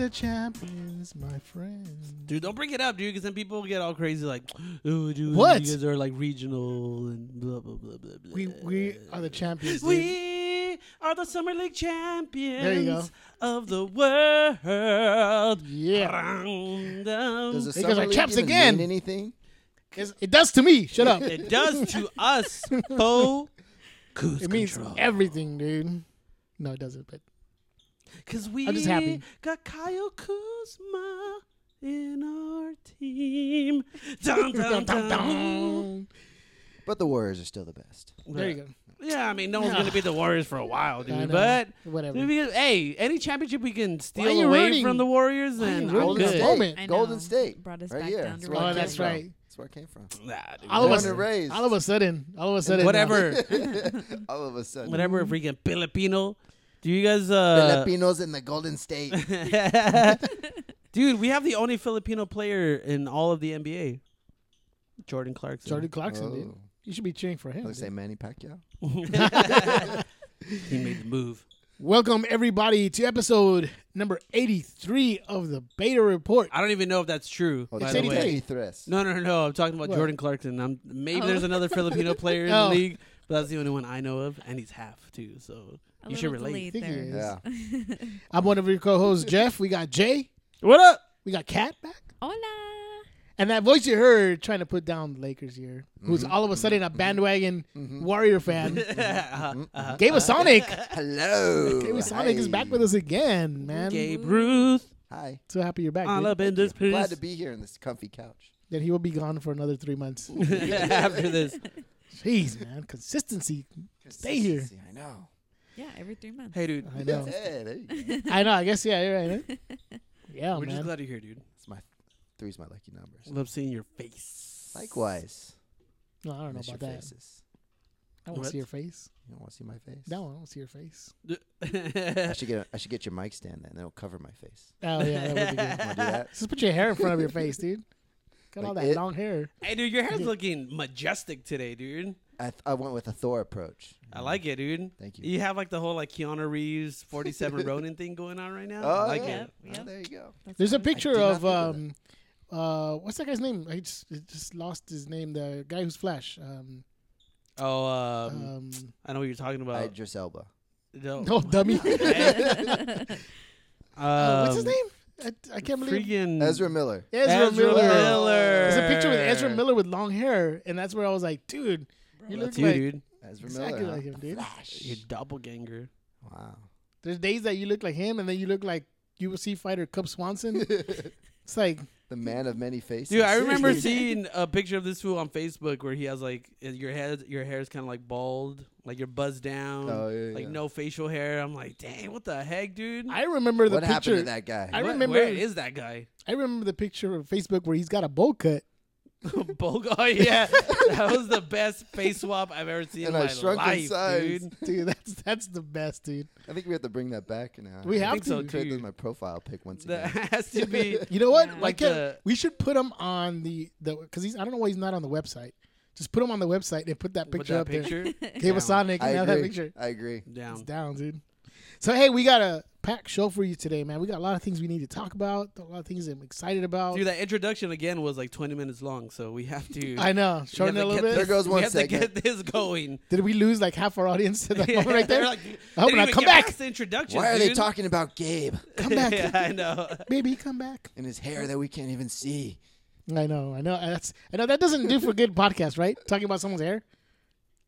the champions, my friend. Dude, don't bring it up, dude, because then people get all crazy like, oh, dude, What? you guys are like regional and blah, blah, blah, blah, blah. We we are the champions. dude. We are the Summer League champions There you go. of the world. Yeah. Does the Because summer our league champs even again. mean anything? It's- It does to me. Shut up. It does to us, Poe. Cruise It means control. everything, dude. No, it doesn't. But Cause we I'm just happy. got Kyle Kuzma in our team. Dun, dun, dun, dun. But the Warriors are still the best. there you go. Yeah, I mean, no one's gonna be the Warriors for a while, dude. But Whatever. Because- hey, any championship we can steal you away rooting? from the Warriors, Why are then you I'm rooting Golden for good. that State. moment? Golden. State. Brought us right back here. down to oh, That's Oh, came that's from. right. That's where I came from. Nah, dude. All of Born us, all of a sudden, all of a sudden, Whatever, All of a sudden. whatever. Freaking Filipino. Do you guys? uh Filipinos in the Golden State. Dude, we have the only Filipino player in all of the NBA. Jordan Clarkson. Jordan Clarkson, dude. Oh. You should be cheering for him. Let's say. Manny Pacquiao. he made the move. Welcome everybody to episode number eighty-three of the Beta Report. I don't even know if that's true. Oh, by It's the way. 83. No, no, no, no. I'm talking about What? Jordan Clarkson. I'm maybe Oh. there's another Filipino player in Oh. the league, but that's the only one I know of, and he's half too. So A you should relate. delayed Think he there. Yeah. I'm one of your co-hosts, Jeff. We got Jay. What up? We got Kat back. Hola. And that voice you heard trying to put down the Lakers here, who's mm-hmm. all of a sudden a mm-hmm. bandwagon mm-hmm. Warrior fan, uh-huh. uh-huh. Gabe Sonic. Hello. Gabe Sonic is back with us again, man. Gabe Ruth. Hi. So happy you're back. All dude. up in this piece. Glad to be here in this comfy couch. Then he will be gone for another three months. After this. Jeez, man, consistency. Stay here. I know. Yeah, every three months. Hey, dude. I know. Hey, there you go. I know. I guess yeah, you're right. Huh? Yeah, We're just glad you're here, dude. It's my three's my lucky numbers. Love seeing your face. Likewise. No, I don't know Miss about your that. faces. I want to What? see your face. You don't want to see my face? No, I don't want to see your face. I should get a, I should get your mic stand then. It'll cover my face. Oh yeah, that would be good. Want to do that? Just put your hair in front of your face, dude. Got all Like that it? long hair. hey, dude, your hair's looking majestic today, dude. I, th- I went with a Thor approach. I like it, dude. Thank you. You have like the whole like Keanu Reeves 47 Ronin thing going on right now. Oh, I like yeah. it. Yep. Oh, there you go. That's There's a what I was- picture of um, uh, what's that guy's name? I just I just lost his name. The guy who's Flash. Um, Oh, um, um, I know what you're talking about. Idris Elba. no, no dummy. um, what's his name? I, I can't believe. Freaking Ezra Miller. Ezra, Ezra Miller. Miller. There's a picture with Ezra Miller with long hair, and that's where I was like, dude, you look That's you, like dude. Ezra exactly Miller. like huh? him, dude. Your doppelganger. Wow. There's days that you look like him, and then you look like UFC fighter Cub Swanson. it's like The man of many faces. Dude, I remember seeing a picture of this fool on Facebook where he has like your head, your hair is kind of like bald, like you're buzzed down, Oh, yeah, like yeah. no facial hair. I'm like, dang, what the heck, dude? I remember the What picture. happened to that guy? I What- remember- where is that guy? I remember the picture of Facebook where he's got a bowl cut. Bulg- oh yeah, that was the best face swap I've ever seen And in I my shrunk in life, size. dude. Dude, that's that's the best, dude. I think we have to bring that back now. We have think so, to. too. Create my profile pic once That again. has to be. You know what? Yeah. Like can't- the- we should put him on the the because he's I don't know why he's not on the website. Just put him on the website and put that Put picture that up picture. there. Give us Down. Sonic I and have that agree. picture. I agree. It's Down. down, dude. So hey, we got a packed show for you today, man. We got a lot of things we need to talk about. A lot of things I'm excited about. Dude, that introduction again was like 20 minutes long, so we have to. I know, we shorten it a little bit. There goes one we one have segment. to get this going. Did we lose like half our audience to that moment right there? like, I hope they not. Come back. past The introduction. Why are they talking about Gabe Come back, yeah, I know. baby, come back. and his hair that we can't even see? I know, I know. That's I know that doesn't do for good podcast, right? Talking about someone's hair,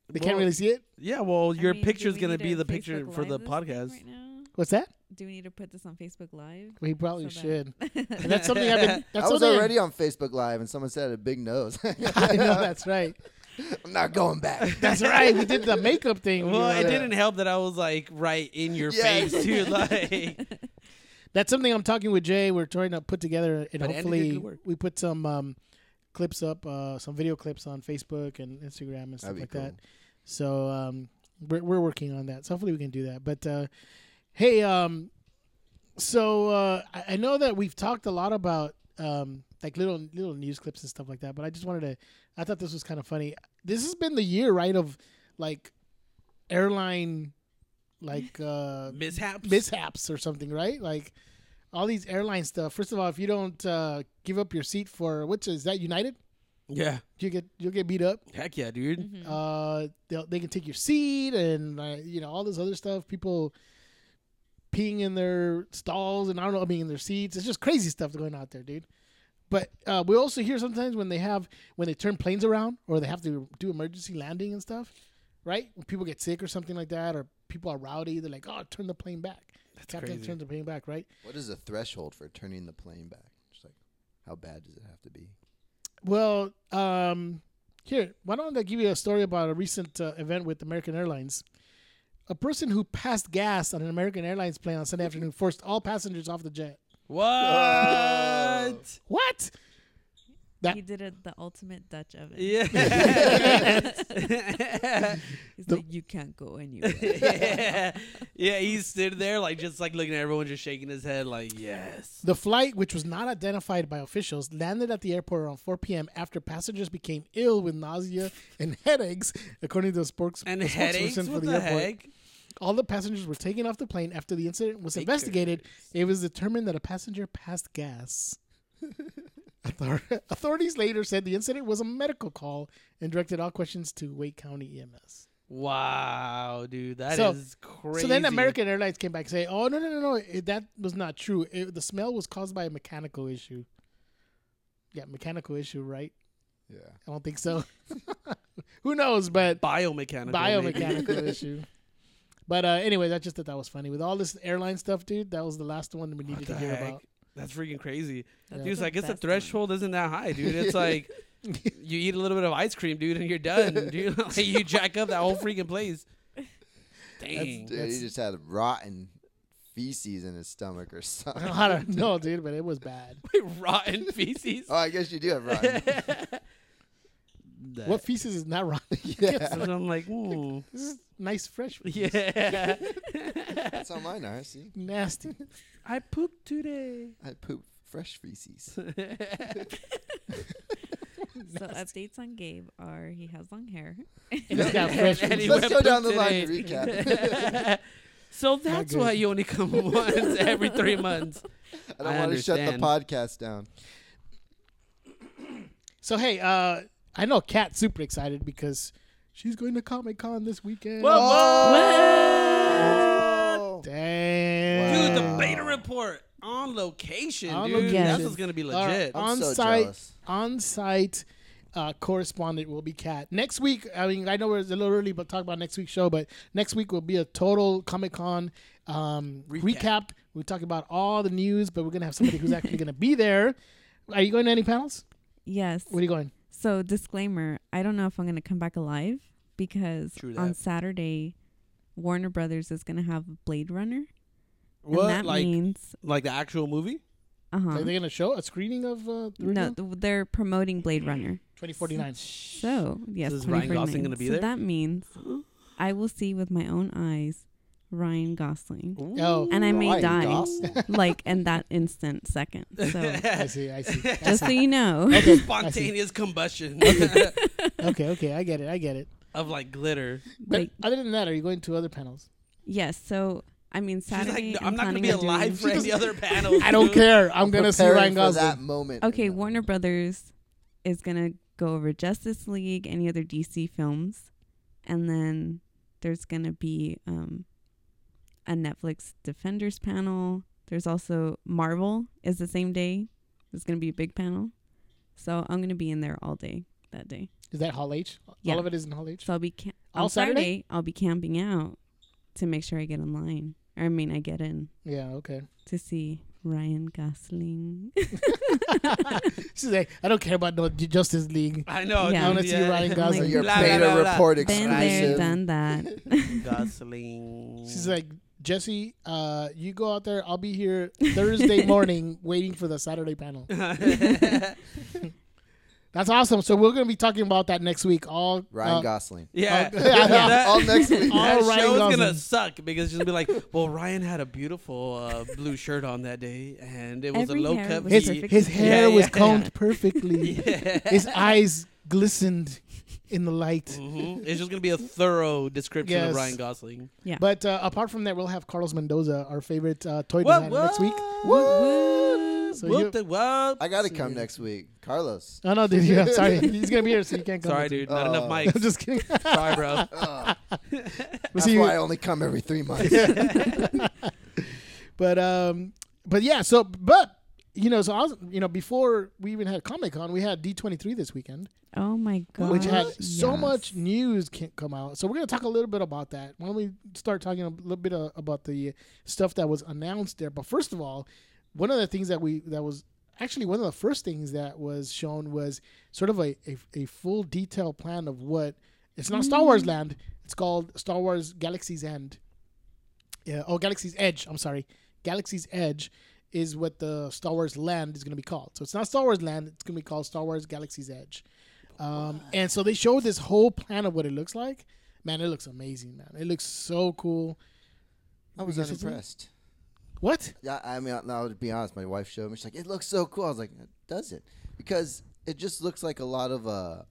they can't really see it. Yeah, well, I your mean, do picture's gonna be to the picture for the Live this thing podcast. right? What's that? Do we need to put this on Facebook Live? We probably So should. that- that's something I've been. That's I was something already on Facebook Live and someone said a big nose. I know that's right. I'm not going back. That's right. We did the makeup thing. Well, were it didn't help that I was like right in your Yeah. face, too. Like, That's something I'm talking with Jay. We're trying to put together, and But hopefully we put some um, clips up, uh, some video clips on Facebook and Instagram and stuff like cool. that. So um, we're we're working on that. So hopefully we can do that. But uh, hey, um, so uh, I, I know that we've talked a lot about um, like little little news clips and stuff like that. But I just wanted to. I thought this was kind of funny. This has been the year, right, of like airline like uh, Mishaps. mishaps or something, right? Like all these airline stuff. First of all, if you don't uh, give up your seat for which is that United, yeah. you get you'll get beat up. Heck yeah, dude. Mhm. Uh, they they can take your seat and uh, you know all this other stuff. People peeing in their stalls and I don't know, being in their seats. It's just crazy stuff going out there, dude. But uh, we also hear sometimes when they have when they turn planes around or they have to do emergency landing and stuff, right? When people get sick or something like that, or people are rowdy, they're like, "Oh, turn the plane back." That's Captain crazy. turns the plane back, right? What is the threshold for turning the plane back? Just like, how bad does it have to be? Well, um, here, why don't I give you a story about a recent uh, event with American Airlines? A person who passed gas on an American Airlines plane on Sunday afternoon forced all passengers off the jet. What? What? That- he did it the ultimate Dutch oven. Yeah. He's The- like, you can't go anywhere. yeah. Yeah, he stood there like just like looking at everyone, just shaking his head like, yes. The flight, which was not identified by officials, landed at the airport around 4 p.m. after passengers became ill with nausea and headaches, according to the spokes- And a headaches? spokesperson What the heck? All the passengers were taken off the plane after the incident was Bakers. investigated. It was determined that a passenger passed gas. Author- Authorities later said the incident was a medical call and directed all questions to Wake County EMS. Wow, dude, that is So- crazy. So then American Airlines came back and say, "Oh no no no no, it, that was not true. It, the smell was caused by a mechanical issue." Yeah, mechanical issue, right? Yeah. I don't think so. Who knows? But biomechanical. biomechanical issue. But uh, anyway, I just thought that was funny. With all this airline stuff, dude, that was the last one we needed to hear heck? about. That's freaking crazy. That's Dude's the like, it's the best one. threshold isn't that high, dude. It's like you eat a little bit of ice cream, dude, and you're done, dude. like, you jack up that whole freaking place. Dang. Dude, That's- he just had rotten feces in his stomach or something. I don't know, dude, but it was bad. Rotten feces. oh, I guess you do have rotten. That- What feces is not rotten? yeah. So I'm like, hmm. This is nice, fresh. Yeah. That's how mine are. See, Nasty. I pooped today. I poop fresh feces. So updates on Gabe are he has long hair. He's got fresh And he feces. Let's went go down poop the line and today. recap. so that's good. why you only come once every three months. I don't I want to shut the understand. podcast down. So hey, uh, I know Kat's super excited because she's going to Comic Con this weekend. What? Oh! Damn. Dude, the beta report on location, On dude. location. That's what's gonna be All right. legit. I'm On so site. jealous. on-site uh, correspondent will be Kat. Next week, I mean, I know it's a little early, but talk about next week's show. But next week will be a total Comic Con um, recap. Recap. We talk about all the news, but we're gonna have somebody who's actually gonna be there. Are you going to any panels? Yes. Where are you going? So disclaimer, I don't know if I'm gonna come back alive because on. Saturday, Warner Brothers is gonna have Blade Runner. What? And that like, means like the actual movie? uh huh. Are they gonna show a screening of uh, the No, th- they're promoting Blade Runner. 2049? So yes, is Ryan 2049. Gosling gonna be so there? That means I will see with my own eyes Ryan Gosling, Oh. and I may Ryan die Gosling. like in that instant second. So I see. I see. just so you know, Spontaneous combustion okay. Okay. I get it. I get it. of like glitter. But Like- other than that, are you going to other panels? yes. So I mean She's Saturday. like, I'm, I'm not gonna be on doing- alive for She any other panels. I don't care. I'm gonna see Preparing Ryan for Gosling. that moment. Okay, No. Warner Brothers is gonna go over Justice League, any other DC films, and then there's gonna be um, a Netflix Defenders panel. There's also Marvel is the same day. There's gonna be a big panel, so I'm gonna be in there all day that day. Is that Hall H? Yeah. All of it is in Hall H. So I'll be ca- All on Saturday? Saturday. I'll be camping out to make sure I get in line. Or I mean, I get in Yeah. Okay. to see Ryan Gosling. She's like, I don't care about no Ju- Justice League. I know. Yeah. I want to dude, see yeah. Ryan Like- Gosling. Your La, la, beta la, la. report Been there, exclusive. done that. Gosling. She's like, Jesse, uh, you go out there. I'll be here Thursday morning waiting for the Saturday panel. That's awesome. So we're gonna be talking about that next week. All Ryan uh, Gosling. Yeah, Oh, Yeah, that- All next week. All that Ryan show is Gosling. gonna suck because it's gonna be like, well, Ryan had a beautiful uh, blue shirt on that day, and it was Every a low cut. his his hair Yeah, was yeah, combed yeah. perfectly. Yeah. His eyes glistened in the light. Mhm. It's just gonna be a thorough description Yes. of Ryan Gosling. Yeah. But uh, apart from that, we'll have Carlos Mendoza, our favorite uh, toy What? designer, next week. What? So What you- the- what? I gotta come next week, Carlos. Oh no, dude. Yeah, sorry, he's gonna be here, so you can't come. Sorry, dude. Not enough Oh. mics. I'm just kidding. Sorry, bro. Ugh. That's see why I only come every three months. But um, but yeah. So, but you know, so I was, you know, before we even had Comic Con, we had D23 this weekend, Oh my god. which had so much news can come out. So we're gonna talk a little bit about that. Why don't we start talking a little bit uh, about the stuff that was announced there? But first of all, one of the things that we that was actually one of the first things that was shown was sort of a a, a full detailed plan of what it's not Star Wars Land. It's called Star Wars Galaxy's End. Yeah, oh, Galaxy's Edge. I'm sorry, Galaxy's Edge is what the Star Wars Land is going to be called. So it's not Star Wars Land. It's going to be called Star Wars Galaxy's Edge. Um, and so they showed this whole plan of what it looks like. Man, it looks amazing, man. It looks so cool. I was You said something? unimpressed. What? Yeah, I mean, now to be honest, my wife showed me. She's like, "It looks so cool." I was like, "Does it?" Because it just looks like a lot of uh,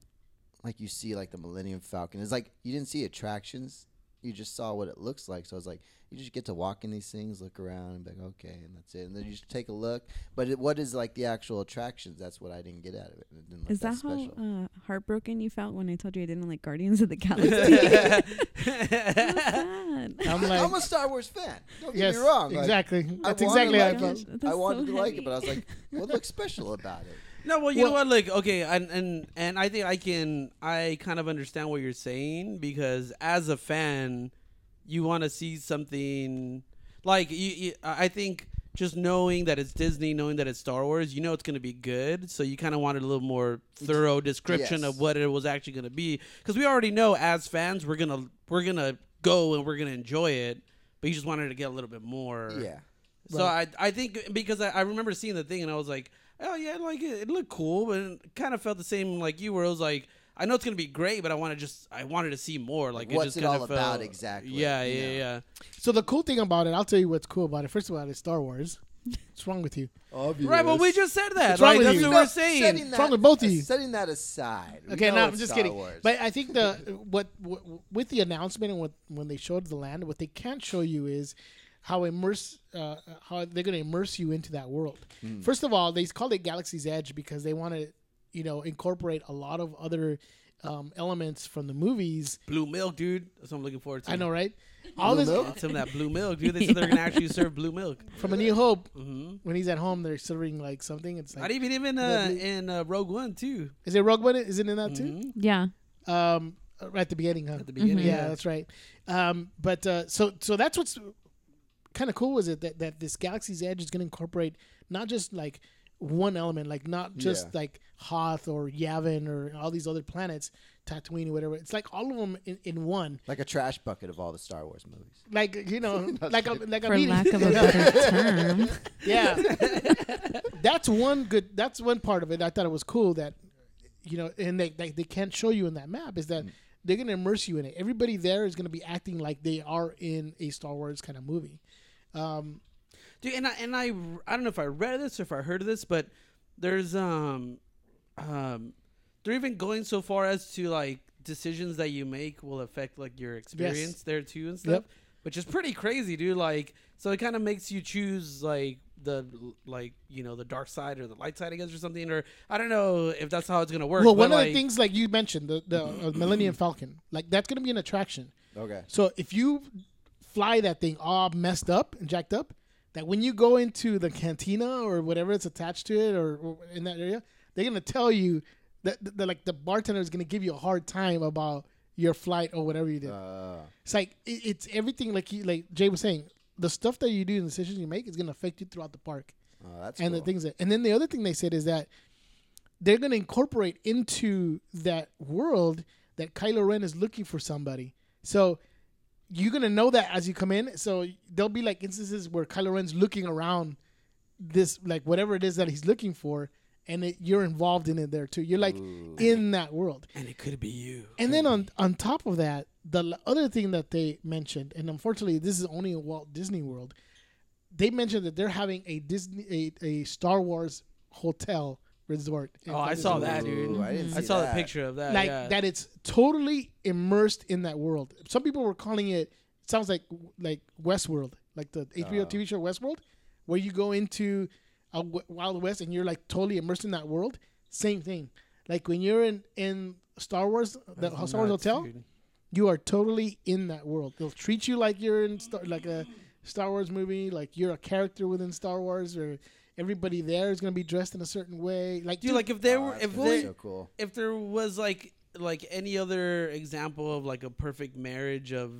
like you see like the Millennium Falcon. It's like you didn't see attractions; you just saw what it looks like. So I was like, you just get to walk in these things, look around, and be like, "Okay," and that's it. And then you just take a look. But it, what is like the actual attractions? That's what I didn't get out of it. It didn't look Is that special. how uh, heartbroken you felt when I told you I didn't like Guardians of the Galaxy? Sad. I'm like, I'm a Star Wars fan. Don't yes, get me wrong. Like, exactly. That's wanted exactly how I felt. I wanted so to like it, but I was like, "What looks special about it?" No, well, you Well- know what? Like, okay, and and and I think I can, I kind of understand what you're saying because as a fan, you want to see something like you, you. I think just knowing that it's Disney, knowing that it's Star Wars, you know it's going to be good. So you kind of wanted a little more thorough description Yes. of what it was actually going to be because we already know as fans we're gonna we're gonna go and we're gonna enjoy it, but you just wanted to get a little bit more. Yeah. So I I think because I, I remember seeing the thing and I was like, oh yeah, like it, it looked cool, but it kind of felt the same like you where it was like, I know it's gonna be great, but I want to just I wanted to see more. Like What's it just it kinda all felt- about exactly, Yeah, you yeah, know? yeah. So the cool thing about it, I'll tell you what's cool about it. First of all, it's Star Wars. What's wrong with you? Obvious. Right, but we just said that. What's wrong Like with that's you? what we're saying. Setting What's wrong that, with both of you? Setting that aside. we Okay, know no, I'm just Star kidding. Wars. But I think the what, what with the announcement and what when they showed the land, what they can't show you is how immerse uh, how they're going to immerse you into that world. Hmm. First of all, they called it Galaxy's Edge because they want to, you know, incorporate a lot of other um, elements from the movies. Blue milk, dude. That's what I'm looking forward to. I know, right? All Blue this milk? Some of that blue milk, dude. They said they're gonna actually serve blue milk. from A New Hope hmm when he's at home, they're serving like something. It's Not like, even even Yeah, uh, blue- in uh, Rogue One too. is it Rogue One? Is it in that too? Mhm. yeah. Um, right at the beginning, huh? At the beginning, Mhm. yeah, that's right. Um, but uh, so so that's what's kind of cool is it that, that this Galaxy's Edge is going to incorporate not just like one element, like not just Yeah. like Hoth or Yavin or all these other planets, Tatooine or whatever. It's like all of them in, in one. like a trash bucket of all the Star Wars movies. Like you know, like a like a For meeting. lack of a better term. yeah, that's one good. That's one part of it. I thought it was cool that you know, and they they, they can't show you in that map is that mm. they're gonna immerse you in it. Everybody there is gonna be acting like they are in a Star Wars kind of movie. Um, Dude, and I and I I don't know if I read this or if I heard of this, but there's um um they're even going so far as to like decisions that you make will affect like your experience there too and stuff, Yep. which is pretty crazy, dude. Like, so it kind of makes you choose like the like you know the dark side or the light side, I guess, or something. Or I don't know if that's how it's gonna work. well, but, one of the things like you mentioned, the the uh, Millennium Falcon, like that's gonna be an attraction. Okay. So if you fly that thing all messed up and jacked up, that when you go into the cantina or whatever it's attached to it or, or in that area, they're gonna tell you that, that like the bartender is gonna give you a hard time about your flight or whatever you did. Uh, it's like it, it's everything like you, like Jay was saying. The stuff that you do and the decisions you make is gonna affect you throughout the park oh, that's and cool. the things that and then the other thing they said is that they're going to incorporate into that world that Kylo Ren is looking for somebody. So you're going to know that as you come in. So there'll be like instances where Kylo Ren's looking around this like whatever it is that he's looking for and it, you're involved in it there too. You're like Ooh. in that world. and it could be you. And then on on top of that, the other thing that they mentioned, and unfortunately this is only in Walt Disney World, they mentioned that they're having a Disney a, a Star Wars hotel resort. in Oh, I saw World. that, dude. Ooh, I, didn't. I saw that. the picture of that. like yeah. that it's totally immersed in that world. Some people were calling it it sounds like like Westworld, like the HBO Oh. Uh. TV show Westworld, where you go into a w- Wild West and you're like totally immersed in that world. Same thing. Like when you're in in Star Wars, the That's Star Wars nuts, hotel, dude. you are totally in that world. They'll treat you like you're in Star, like a Star Wars movie, like you're a character within Star Wars, or everybody there is gonna be dressed in a certain way. Like, Dude, like if there Oh, were, if gonna be they, so cool. if there was like like any other example of like a perfect marriage of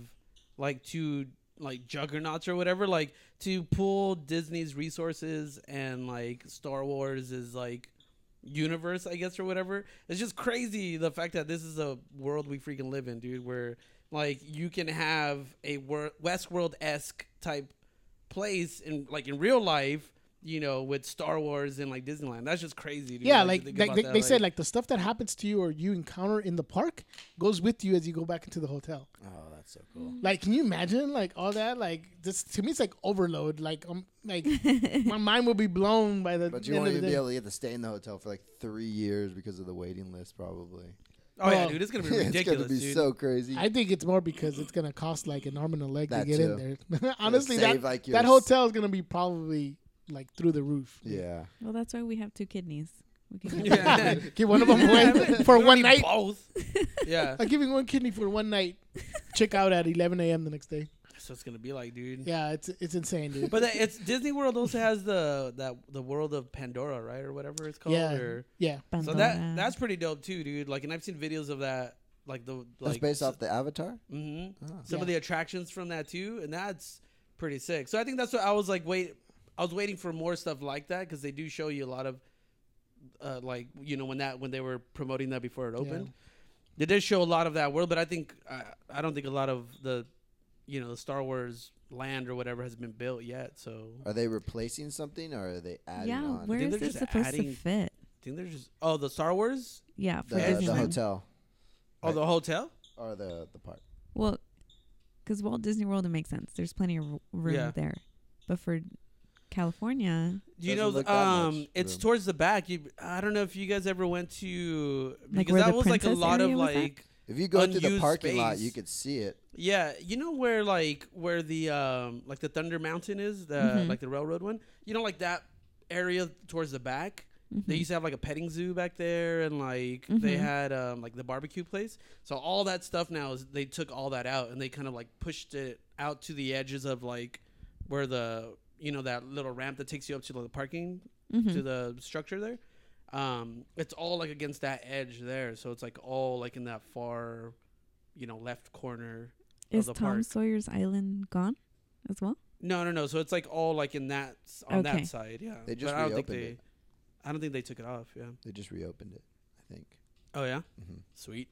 like two like juggernauts or whatever like to pull disney's resources and like star wars is like universe i guess or whatever it's just crazy the fact that this is a world we freaking live in dude where like you can have a wor- westworld-esque type place in like in real life you know with star wars and like disneyland that's just crazy dude. yeah, like, like about they, that, they said, like the stuff that happens to you or you encounter in the park goes with you as you go back into the hotel. Oh, that's so cool. Like, can you imagine like all that? Like, this to me, it's like overload. Like, um, like my mind will be blown by the But you won't even be able to get to stay in the hotel for like three years because of the waiting list, probably. Oh yeah, dude, it's gonna be ridiculous. it's gonna be dude. so crazy. I think it's more because it's gonna cost like an arm and a leg That to get in there. Honestly, that like, that hotel is gonna be probably like through the roof. yeah. well, that's why we have two kidneys. We can Yeah. Give one of them away for one night. Both. yeah, I'm giving one kidney for one night. Check out at 11 a.m. the next day. that's what it's gonna be like, dude. Yeah, it's it's insane, dude. But it's Disney World also has the that the world of Pandora, right, or whatever it's called. yeah, Or, yeah. so that that's pretty dope too, dude. Like, and I've seen videos of that, like the like That's like based off the Avatar. Mm-hmm. Oh. some Yeah. of the attractions from that too, and that's pretty sick. So I think that's what I was like. Wait, I was waiting for more stuff like that because they do show you a lot of, uh, like you know when that when they were promoting that before it opened. They did show a lot of that world, but I think I, I don't think a lot of the, you know, the Star Wars land or whatever has been built yet. So Are they replacing something or are they adding yeah, on? where think is this just supposed adding- to fit? I think they're just oh the Star Wars Yeah, for the, the hotel oh the hotel. or the the park? Well, because Walt Disney World, it makes sense. There's plenty of room Yeah. there. But for California, Do you know? look that Um, much it's room. towards the back. You, I don't know if you guys ever went to Like because where that was like a lot of area was like If you go through the Unused parking lot, you could see it. yeah, you know where like where the um like the Thunder Mountain is, the Mhm. like the railroad one. You know, like that area towards the back. They Mhm. used to have like a petting zoo back there, and like they Mhm. had um, like the barbecue place. So all that stuff now is they took all that out and they kind of like pushed it out to the edges of like where the you know that little ramp that takes you up to the parking Mhm. to the structure there. Um, it's all like against that edge there, so it's like all like in that far, you know, left corner. is of the Tom park. Sawyer's Island gone as well? No, no, no. So it's like all like in that on Okay. that side. Yeah, They just but I don't think reopened they. it. I don't think they took it off. Yeah. They just reopened it, I think. Oh yeah. hmm Sweet.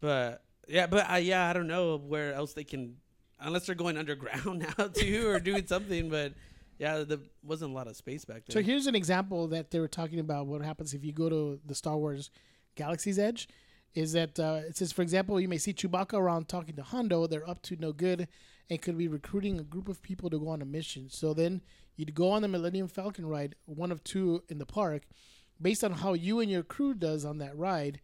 But yeah, but I yeah, I don't know where else they can unless they're going underground now too or doing something, but yeah, there wasn't a lot of space back then. So here's an example that they were talking about. What happens if you go to the Star Wars Galaxy's Edge? Is that uh, it says, for example, you may see Chewbacca around talking to Hondo. They're up to no good and could be recruiting a group of people to go on a mission. So then you'd go on the Millennium Falcon ride, one of two in the park. Based on how you and your crew does on that ride,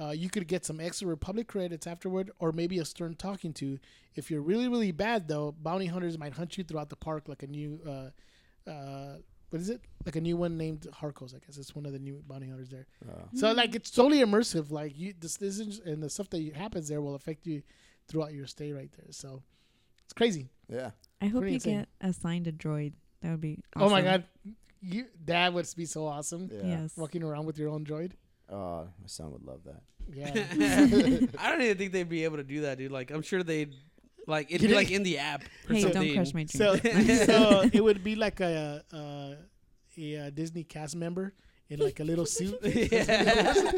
uh, you could get some extra Republic credits afterward, or maybe a stern talking to. If you're really, really bad, though, bounty hunters might hunt you throughout the park like a new. Uh, uh, what is it? Like a new one named Harkos, I guess. It's one of the new bounty hunters there. Uh, So like it's totally immersive. Like you, the decisions and the stuff that happens there will affect you throughout your stay right there. So it's crazy. yeah. I hope Pretty you insane. get assigned a droid. That would be. Oh my god, you that would be so awesome. Yeah. Yes. Walking around with your own droid. Oh, my son would love that. Yeah. I don't even think they'd be able to do that, dude. Like I'm sure they'd like it'd be like in the app. Or Hey, something. don't crush my so, so it would be like a, a a Disney cast member in like a little suit. yeah.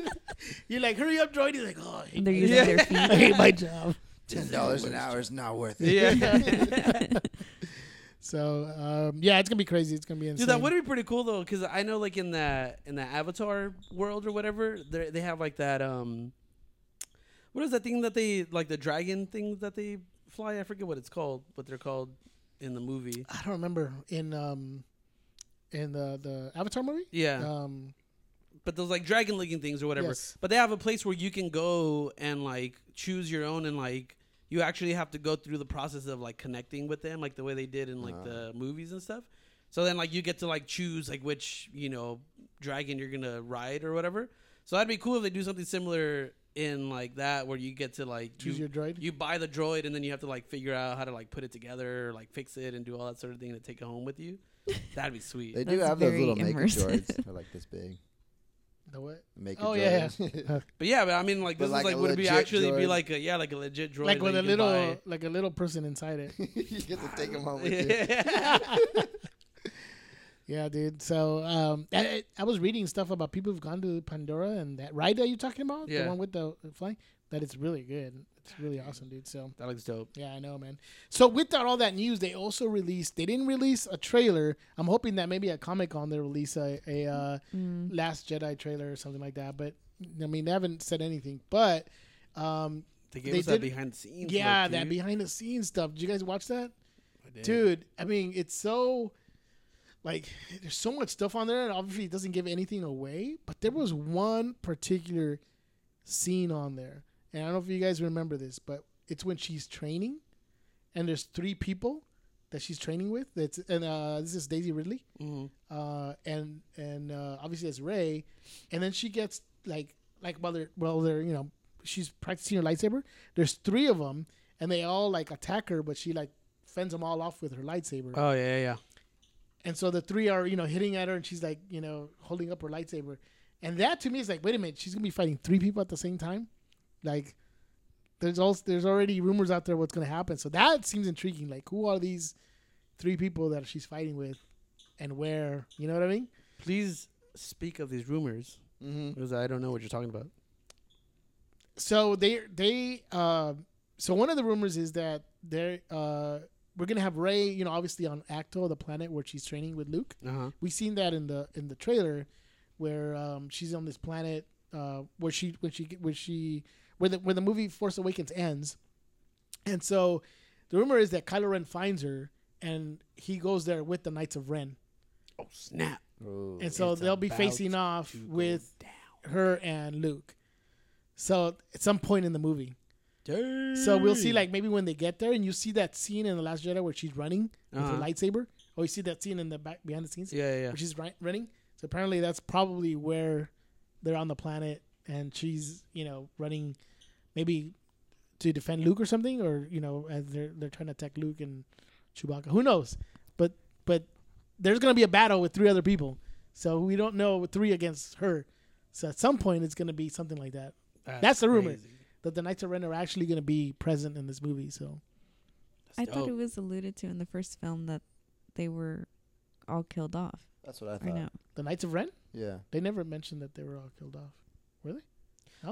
You're like, hurry up, droid. He's like, oh, I hate, they're using Yeah. their I hate my job. Ten dollars an hour is not worth it. Yeah. So um, yeah, it's gonna be crazy. It's gonna be insane. Dude, that would be pretty cool though, because I know like in that in the Avatar world or whatever, they they have like that um, what is that thing that they like the dragon things that they fly? I forget what it's called, what they're called in the movie. I don't remember in um in the the Avatar movie. Yeah, Um, but those like dragon looking things or whatever. Yes. But they have a place where you can go and like choose your own and like you actually have to go through the process of like connecting with them, like the way they did in like Uh. the movies and stuff. So then like you get to like choose like which you know dragon you're gonna ride or whatever. So that'd be cool if they do something similar in like that where you get to like choose you, your droid. you buy the droid and then you have to like figure out how to like put it together or like fix it and do all that sort of thing to take it home with you. That'd be sweet. They do That's have those very little maker immersive. droids. They're like this big. The what? Maker Oh, yeah, droids. But yeah, but I mean, like But this like is like a would it be legit actually be droid. like a yeah, like a legit droid, like with that a can little buy. like a little person inside it. you get to take them home with you. yeah. Yeah, dude. So um, I, I was reading stuff about people who've gone to Pandora and that ride that you're talking about, the Yeah. one with the the flying. That it's really good. It's really awesome, dude. So that looks dope. yeah, I know, man. So with that, all that news, they also released. They didn't release a trailer. I'm hoping that maybe at Comic Con they release a, a uh, Mm. Last Jedi trailer or something like that. But I mean, they haven't said anything. But um, They gave They us that behind the scenes. yeah, look, that behind the scenes stuff. Did you guys watch that? I did. dude i mean it's so like there's so much stuff on there and obviously it doesn't give anything away but there was one particular scene on there and i don't know if you guys remember this but it's when she's training and there's three people that she's training with. That's and uh this is daisy ridley. Mhm. uh and and uh obviously it's Rey. And then she gets like like while they're well they're you know she's practicing her lightsaber there's three of them and they all like attack her but she like fends them all off with her lightsaber. Oh yeah, yeah, yeah. and so the three are you know hitting at her and she's like you know holding up her lightsaber. And that to me is like wait a minute she's gonna be fighting three people at the same time like there's also there's already rumors out there what's gonna happen so that seems intriguing like who are these three people that she's fighting with and where you know what i mean Please speak of these rumors Mm-hmm. because I don't know what you're talking about. so they they uh, so one of the rumors is that they're uh, we're gonna have Rey, you know, obviously on Ahch-To, the planet where she's training with Luke. Uh huh. We seen that in the in the trailer, where um, she's on this planet uh, where she when she when she where the where the movie Force Awakens ends, and so the rumor is that Kylo Ren finds her and he goes there with the Knights of Ren, Oh snap! Ooh. and so they'll be facing off with down. her and Luke. So at some point in the movie. So we'll see, like maybe when they get there, and you see that scene in the Last Jedi where she's running with her Uh-huh. lightsaber, or you see that scene in the back behind the scenes Yeah, yeah, yeah. where she's running. So apparently that's probably where they're on the planet, and she's you know running, maybe to defend Luke or something, or you know as they're they're trying to attack Luke and Chewbacca. Who knows? But but there's gonna be a battle with three other people, so we don't know three against her. So at some point it's gonna be something like that. That's the rumor. crazy. That the Knights of Ren are actually gonna be present in this movie. So That's I thought it was alluded to in the first film that they were all killed off. That's what I Or thought. no? the Knights of Ren, Yeah. they never mentioned that they were all killed off. Were they?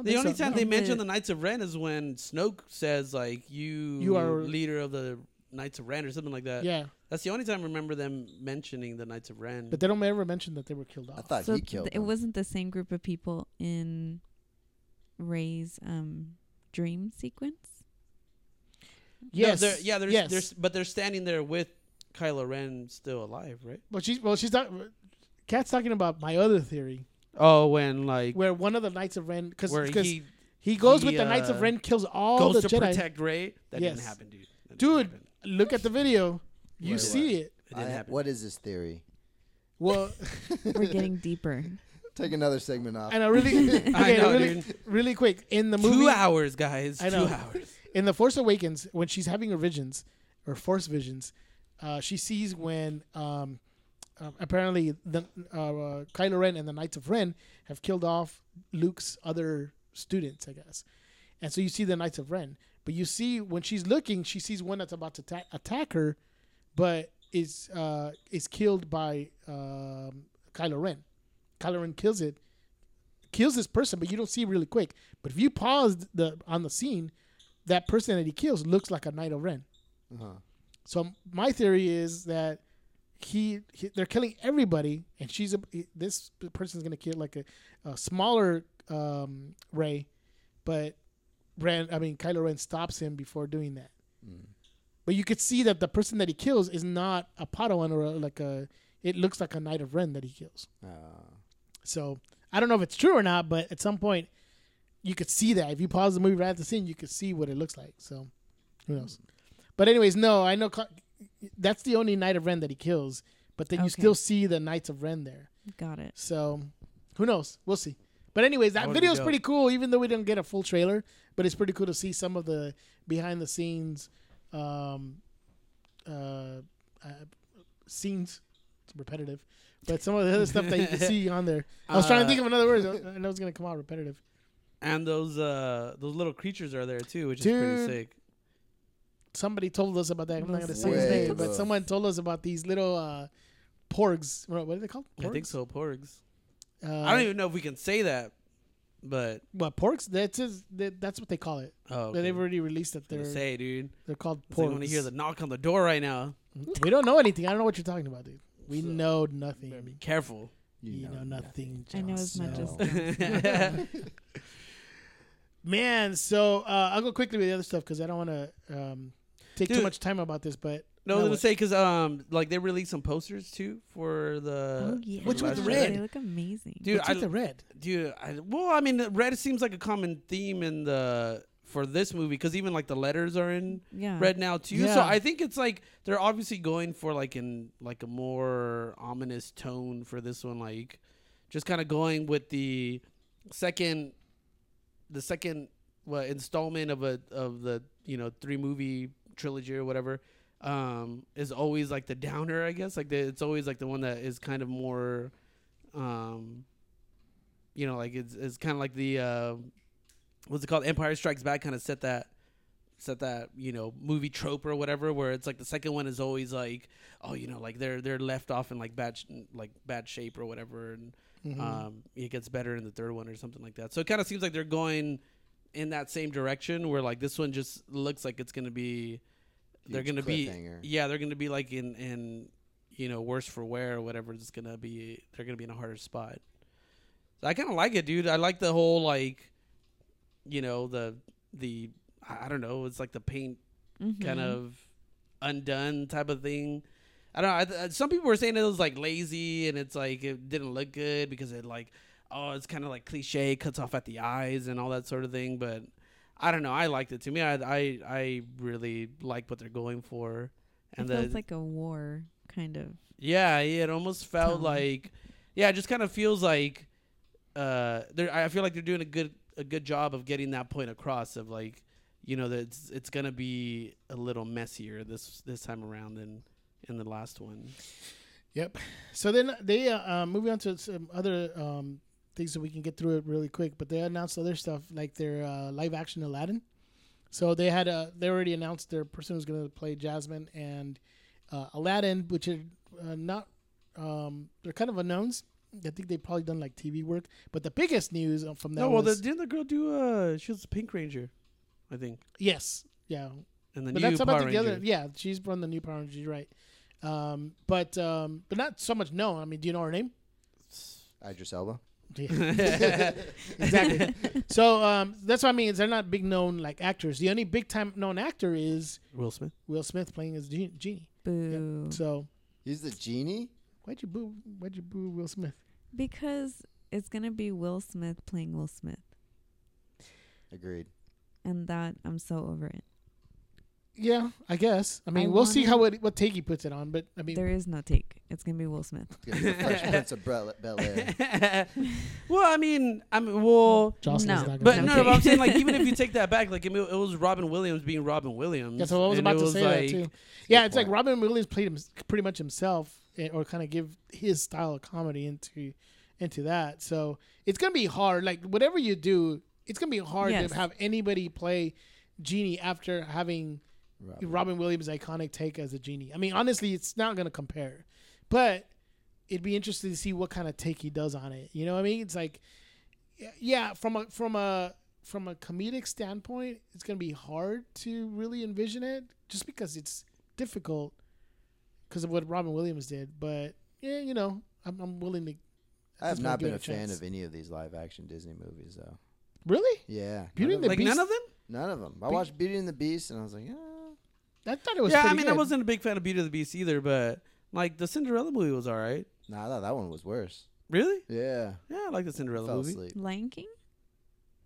The only so. time No. they In mention the- the Knights of Ren is when Snoke says like you You are- leader of the Knights of Ren or something like that. yeah, That's the only time I remember them mentioning the Knights of Ren. but they don't ever mention that they were killed off. I thought so he killed th- it wasn't the same group of people in Rey's um, dream sequence. yes, no, they're, yeah, they're, yes. they're, but they're standing there with Kylo Ren still alive, right? But she's well, she's not. Kat's talking about my other theory, Oh, when like where one of the Knights of Ren, because where he, he goes he, with the Knights uh, of Ren, kills all goes the to Jedi. protect Rey. That Yes. didn't happen, dude. That Dude, happen. Look at the video, you Wait, see it. it didn't I- happen. what is this theory? Well, We're getting deeper. Take another segment off. I know really. okay, I know, really, dude. really quick in the movie. Two hours, guys. I know. Two hours. in the Force Awakens, when she's having her visions or Force visions, uh, she sees when um, uh, apparently the uh, uh, Kylo Ren and the Knights of Ren have killed off Luke's other students, I guess. And so you see the Knights of Ren, but you see when she's looking, she sees one that's about to ta- attack her, but is uh, is killed by um, Kylo Ren. Kylo Ren kills it, kills this person, but you don't see it really quick. But if you pause the on the scene, that person that he kills looks like a Knight of Ren. Uh-huh. So my theory is that he, he they're killing everybody, and she's a this person's gonna kill like a, a smaller um, Rey, but Ren, I mean Kylo Ren stops him before doing that. Mm. But you could see that the person that he kills is not a Padawan or a, like a. It looks like a Knight of Ren that he kills. Uh, So I don't know if it's true or not, but at some point you could see that. If you pause the movie right at the scene, you could see what it looks like. So who knows? But anyways, no, I know that's the only Knight of Ren that he kills. But then you still see the Knights of Ren there. Got it. So who knows? We'll see. But anyways, that That video is pretty cool. Even though we didn't get a full trailer, but it's pretty cool to see some of the behind the scenes um, uh, uh, scenes. It's repetitive, but some of the other stuff that you can see on there. I was trying to Uh, think of another word. I know it's gonna come out repetitive. And those uh those little creatures are there too, which is pretty sick. Somebody told us about that. I'm not gonna say his name, but someone told us about these little uh, porgs. What are they called? I think so, porgs. Uh, I don't even know if we can say that, but What porgs? That's his, that, that's what they call it. oh, But They've already released it. They're say, dude. they're called It's like porgs. when you hear the knock on the door right now, we don't know anything. I don't know what you're talking about, dude. We So, know better be nothing. careful. You, know, nothing. I know Jon as much as Man, so uh, I'll go quickly with the other stuff because I don't want to um, take too much time about this. But No, I was gonna say because um like they released some posters too for the. oh the yeah. What's with the red? They look amazing. Dude, what's I, with the red? dude. I, well, I mean, red seems like a common theme in the for this movie because even like the letters are in yeah. red now too. So I think it's like they're obviously going for like in like a more ominous tone for this one, like just kind of going with the second, the second what installment of a of the you know three movie trilogy or whatever. Um, is always like the downer, I guess. Like the, it's always like the one that is kind of more, um, you know, like it's it's kind of like the uh, what's it called? Empire Strikes Back kind of set that set that you know movie trope or whatever where it's like the second one is always like oh you know like they're they're left off in like bad sh- like bad shape or whatever and Mhm. um it gets better in the third one or something like that so it kind of seems like they're going in that same direction where like this one just looks like it's gonna be they're gonna be yeah they're gonna be like in in you know worse for wear or whatever it's gonna be they're gonna be in a harder spot. So i kind of like it dude. I like the whole like you know the the i I don't know it's like the paint Mhm. kind of undone type of thing. I don't know I, th- some people were saying it was like lazy and it's like it didn't look good because it like oh it's kind of like cliche cuts off at the eyes and all that sort of thing but i don't know i liked it to me i i, I really like what they're going for and it the feels like a war kind of. yeah, it almost felt Tone. like yeah, it just kind of feels like uh they're I feel like they're doing a good a good job of getting that point across of like you know that it's it's going to be a little messier this this time around than in the last one. Yep. So then they uh, uh, moving on to some other um, things that we can get through it really quick. But they announced other stuff like their uh, live action Aladdin. So they had a they already announced their person who's going to play Jasmine and uh, Aladdin, which are uh, not um, they're kind of unknowns. I think they've probably done like TV work. But the biggest news uh, from that No, well, the, didn't the girl do uh she was a Pink Ranger, I think. yes, yeah, And the but new that's Power about the other. Yeah, she's from the new Power Rangers. Right. Um, but um, but not so much known. I mean, do you know her name? Idris Elba. Yeah. exactly. So um, that's what I mean. Is they're not big known like actors. The only big time known actor is Will Smith. Will Smith playing as Genie. Genie. Boo. So He's the genie. why'd you boo? Why'd you boo Will Smith? Because it's gonna be Will Smith playing Will Smith, Agreed. and that I'm so over it. Yeah, I guess. I mean, I we'll see how it, what take he puts it on. But I mean, There is no take. It's gonna be Will Smith. He's the Fresh Prince of Bel Air. well, I mean, I mean, well, Jocelyn's No. not gonna. But no, no, but I'm saying like even if you take that back, like I mean, it was Robin Williams being Robin Williams. That's what I was about to was say like, that too. Yeah, Good it's like. Robin Williams played him pretty much himself, eh, or kind of give his style of comedy into into that. So it's gonna be hard. Like whatever you do, it's gonna be hard Yes. to have anybody play Genie after having Robin. Robin Williams' iconic take as a genie. I mean, honestly, it's not gonna compare, but it'd be interesting to see what kind of take he does on it. You know what I mean? It's like, yeah, from a from a from a comedic standpoint, it's gonna be hard to really envision it, just because it's difficult because of what Robin Williams did. But yeah, you know, I'm, I'm willing to. I have not been a a fan of any of these live action Disney movies though. Really, Yeah, Beauty none and of the them. like none of them. None of them. I watched Beauty and the Beast, and I was like, ah. I thought it was. yeah, I pretty mean, I wasn't a big fan of Beauty and the Beast either, but like the Cinderella movie was all right. Nah, I thought that one was worse. Really? Yeah, Yeah, I like the Cinderella fell movie. asleep. Lion King.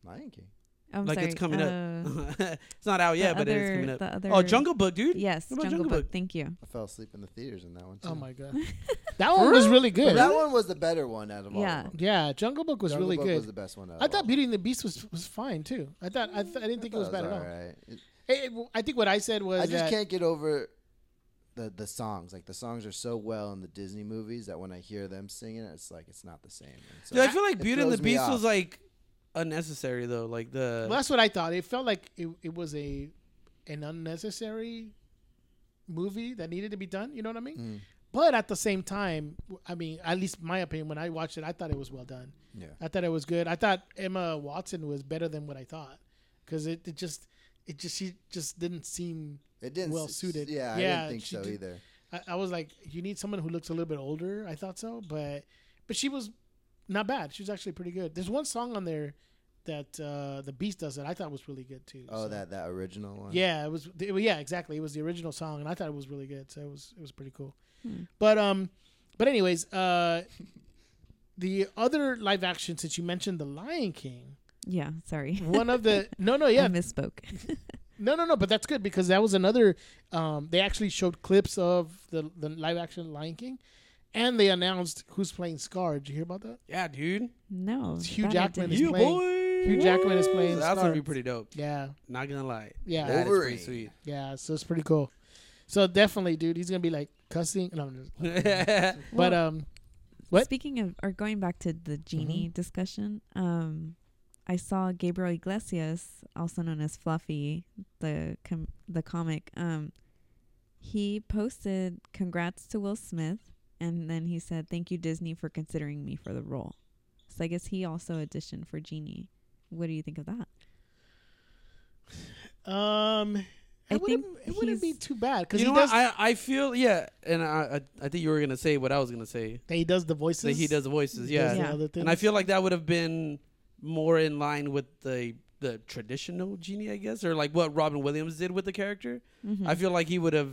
Lion King. Oh, I'm like sorry. it's coming uh, up. it's not out yet, the but it is coming up. the other- Oh, Jungle Book, dude. Yes, Jungle, Jungle Book. Book? Thank you. I fell asleep in the theaters in that one too. Oh my god, that one was really good. That one was the better one out of all. Yeah. of. Yeah, Jungle Book was Jungle really Book good. Was the best one. Out I of thought of Beauty and the Beast was was fine too. I thought I, th- I didn't think it was I bad thought at all. alright. It- It- it- I think what I said was I just that can't get over the the songs. Like the songs are so well in the Disney movies that when I hear them singing it, it's like it's not the same. And so Dude, I feel like it Beauty and the throws Beast was like unnecessary though. Like the well, that's what I thought. It felt like it, it was a an unnecessary movie that needed to be done. You know what I mean? Mm, But at the same time, I mean, at least my opinion, when I watched it, I thought it was well done. yeah. I thought it was good. I thought Emma Watson was better than what I thought because it, it just it just she just didn't seem. It didn't well suited. Yeah, I didn't think so did- either. I, I was like, you need someone who looks a little bit older. I thought so, but but she was not bad. She was actually pretty good. There's one song on there that uh, the Beast does that I thought was really good too. Oh, so- that that original one. Yeah, it was. it- yeah, exactly. It was the original song, and I thought it was really good. So it was it was pretty cool. Hmm. But um, but anyways, uh, the other live action since you mentioned the Lion King, Yeah, sorry. one of the no no I yeah misspoke. no no no, but that's good because that was another. Um, they actually showed clips of the the live action Lion King, and they announced who's playing Scar. Did you hear about that? yeah, dude. No, It's Hugh Jackman is didn't. You playing- boy. Hugh Jackman is playing That's gonna be pretty dope. Yeah, Not gonna lie. yeah, That is pretty Wolverine. sweet. yeah. So it's pretty cool. So definitely, dude, he's gonna be like cussing. No, just, but um, what? Speaking of, or going back to the genie discussion, um, I saw Gabriel Iglesias, also known as Fluffy, the com- the comic. Um, he posted congrats to Will Smith, and then he said, "Thank you Disney for considering me for the role." So I guess he also auditioned for Genie. What do you think of that? Um, I it wouldn't, think it wouldn't be too bad because you know what? I I feel yeah, and I I, I think you were gonna say what I was gonna say. that he does the voices. That he does the voices, He yeah. the Yeah. other And I feel like that would have been more in line with the the traditional genie, I guess, or like what Robin Williams did with the character. Mm-hmm. I feel like he would have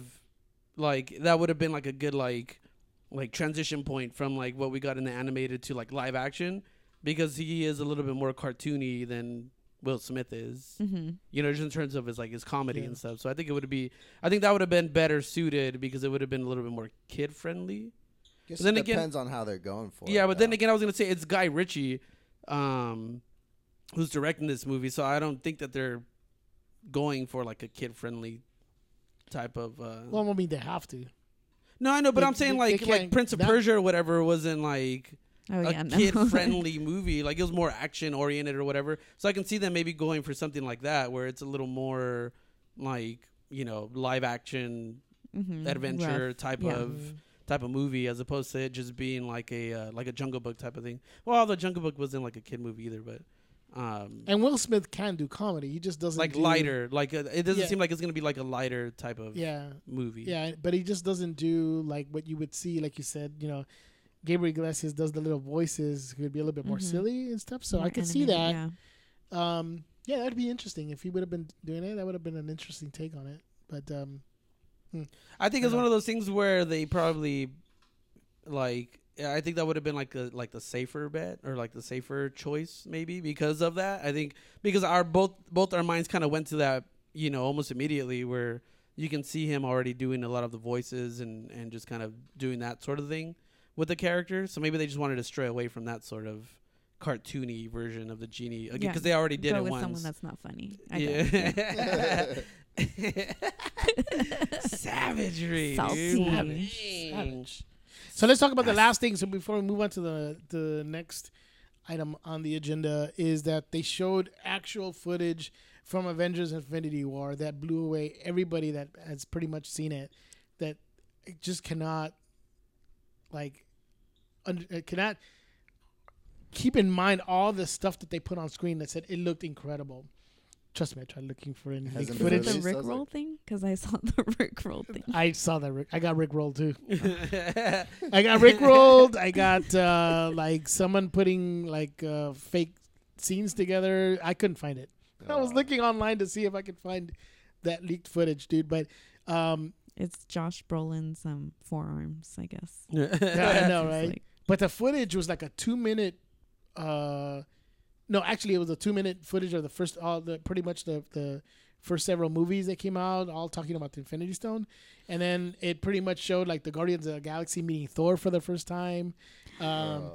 like that would have been like a good like like transition point from like what we got in the animated to like live action because he is a little bit more cartoony than Will Smith is. mm-hmm. You know, just in terms of his like his comedy Yeah. and stuff. So I think it would be I think that would have been better suited because it would have been a little bit more kid friendly. Guess But then it again- depends on how they're going for. Yeah, it, but then again, I was gonna say it's Guy Ritchie, um, who's directing this movie, so I don't think that they're going for like a kid friendly type of. Uh, Well, I mean, they have to. no, I know, but they- I'm saying they- like they like Prince of that- Persia or whatever wasn't like Oh a yeah, no. kid friendly movie. Like it was more action oriented or whatever. So I can see them maybe going for something like that where it's a little more like you know live action mm-hmm. adventure Rough. type Yeah. of type of movie as opposed to it just being like a uh, like a Jungle Book type of thing. Well, the Jungle Book wasn't like a kid movie either, but um, And Will Smith can do comedy. He just doesn't like do, lighter. Like uh, it doesn't Yeah. seem like it's gonna be like a lighter type of Yeah, movie. yeah, but he just doesn't do like what you would see, like you said. You know, Gabriel Iglesias does the little voices. Could be a little bit more Mhm. silly and stuff. So I More could see that. Yeah. Um, yeah, that'd be interesting if he would have been doing it. That would have been an interesting take on it. But um, Hmm. I think it's Yeah. one of those things where they probably like. I think that would have been like the like the safer bet or like the safer choice maybe because of that. I think because our both both our minds kind of went to that you know almost immediately where you can see him already doing a lot of the voices and and just kind of doing that sort of thing with the character. So maybe they just wanted to stray away from that sort of cartoony version of the genie again Yeah, because they already did Go it with once. someone that's not funny. I yeah. Savagery. Salty. Savage. Savage. So let's talk about the last thing. So before we move on to the the next item on the agenda is that they showed actual footage from Avengers: Infinity War that blew away everybody that has pretty much seen it. That it just cannot like un- it cannot keep in mind all the stuff that they put on screen that said it looked incredible. Trust me, I tried looking for any leaked Hasn't Is been it footage. the released? Rick I was roll like- thing? Because I saw the Rick roll thing. I saw that. Rick. I got Rick rolled too. I got Rick rolled. I got uh, like someone putting like uh, fake scenes together. I couldn't find it. I was looking online to see if I could find that leaked footage, dude. But um, It's Josh Brolin's um forearms, I guess. yeah, I know, It's right? like- But the footage was like a two minute. Uh, no, actually, it was a two minute footage of the first, all the pretty much the the first several movies that came out, all talking about the Infinity Stone, and then it pretty much showed like the Guardians of the Galaxy meeting Thor for the first time. Um, uh,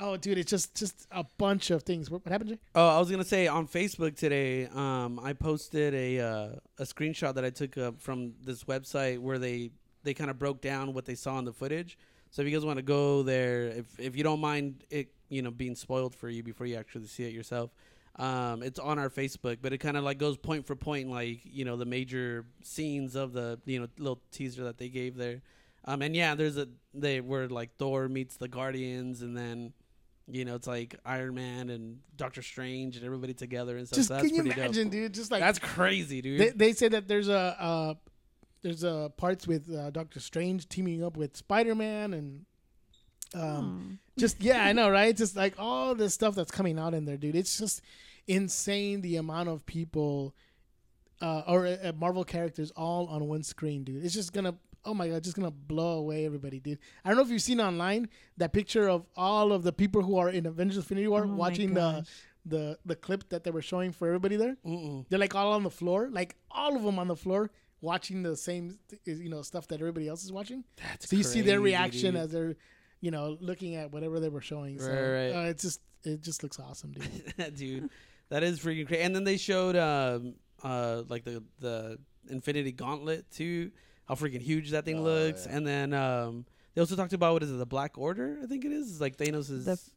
oh, dude, it's just just a bunch of things. What, what happened, Jay? Oh, I was gonna say on Facebook today, um, I posted a uh, a screenshot that I took uh, from this website where they they kind of broke down what they saw in the footage. So if you guys want to go there, if if you don't mind it, you know, being spoiled for you before you actually see it yourself, um, it's on our Facebook. But it kind of like goes point for point, like you know the major scenes of the you know little teaser that they gave there. Um, and yeah, there's a they were like Thor meets the Guardians, and then you know it's like Iron Man and Doctor Strange and everybody together and stuff. Just so that's can you pretty imagine, dude? Just like That's crazy, dude. they they say that there's a uh, there's a parts with uh, Doctor Strange teaming up with Spider Man and um. Aw. just yeah, I know, right? Just like all the stuff that's coming out in there, dude. It's just insane the amount of people uh, or uh, Marvel characters all on one screen, dude. It's just gonna oh my god, just gonna blow away everybody, dude. I don't know if you've seen online that picture of all of the people who are in Avengers: Infinity War Oh watching the the the clip that they were showing for everybody there. Mm-mm. They're like all on the floor, like all of them on the floor. Watching the same, you know, stuff that everybody else is watching. That's So you see their reaction dude. as they're, you know, looking at whatever they were showing. So Right, right. Uh, it's just it just looks awesome, dude. dude. That is freaking crazy. And then they showed um uh like the the Infinity Gauntlet too. How freaking huge that thing Oh, looks. yeah. And then um they also talked about what is it, the Black Order? I think it is. It's like Thanos' The f-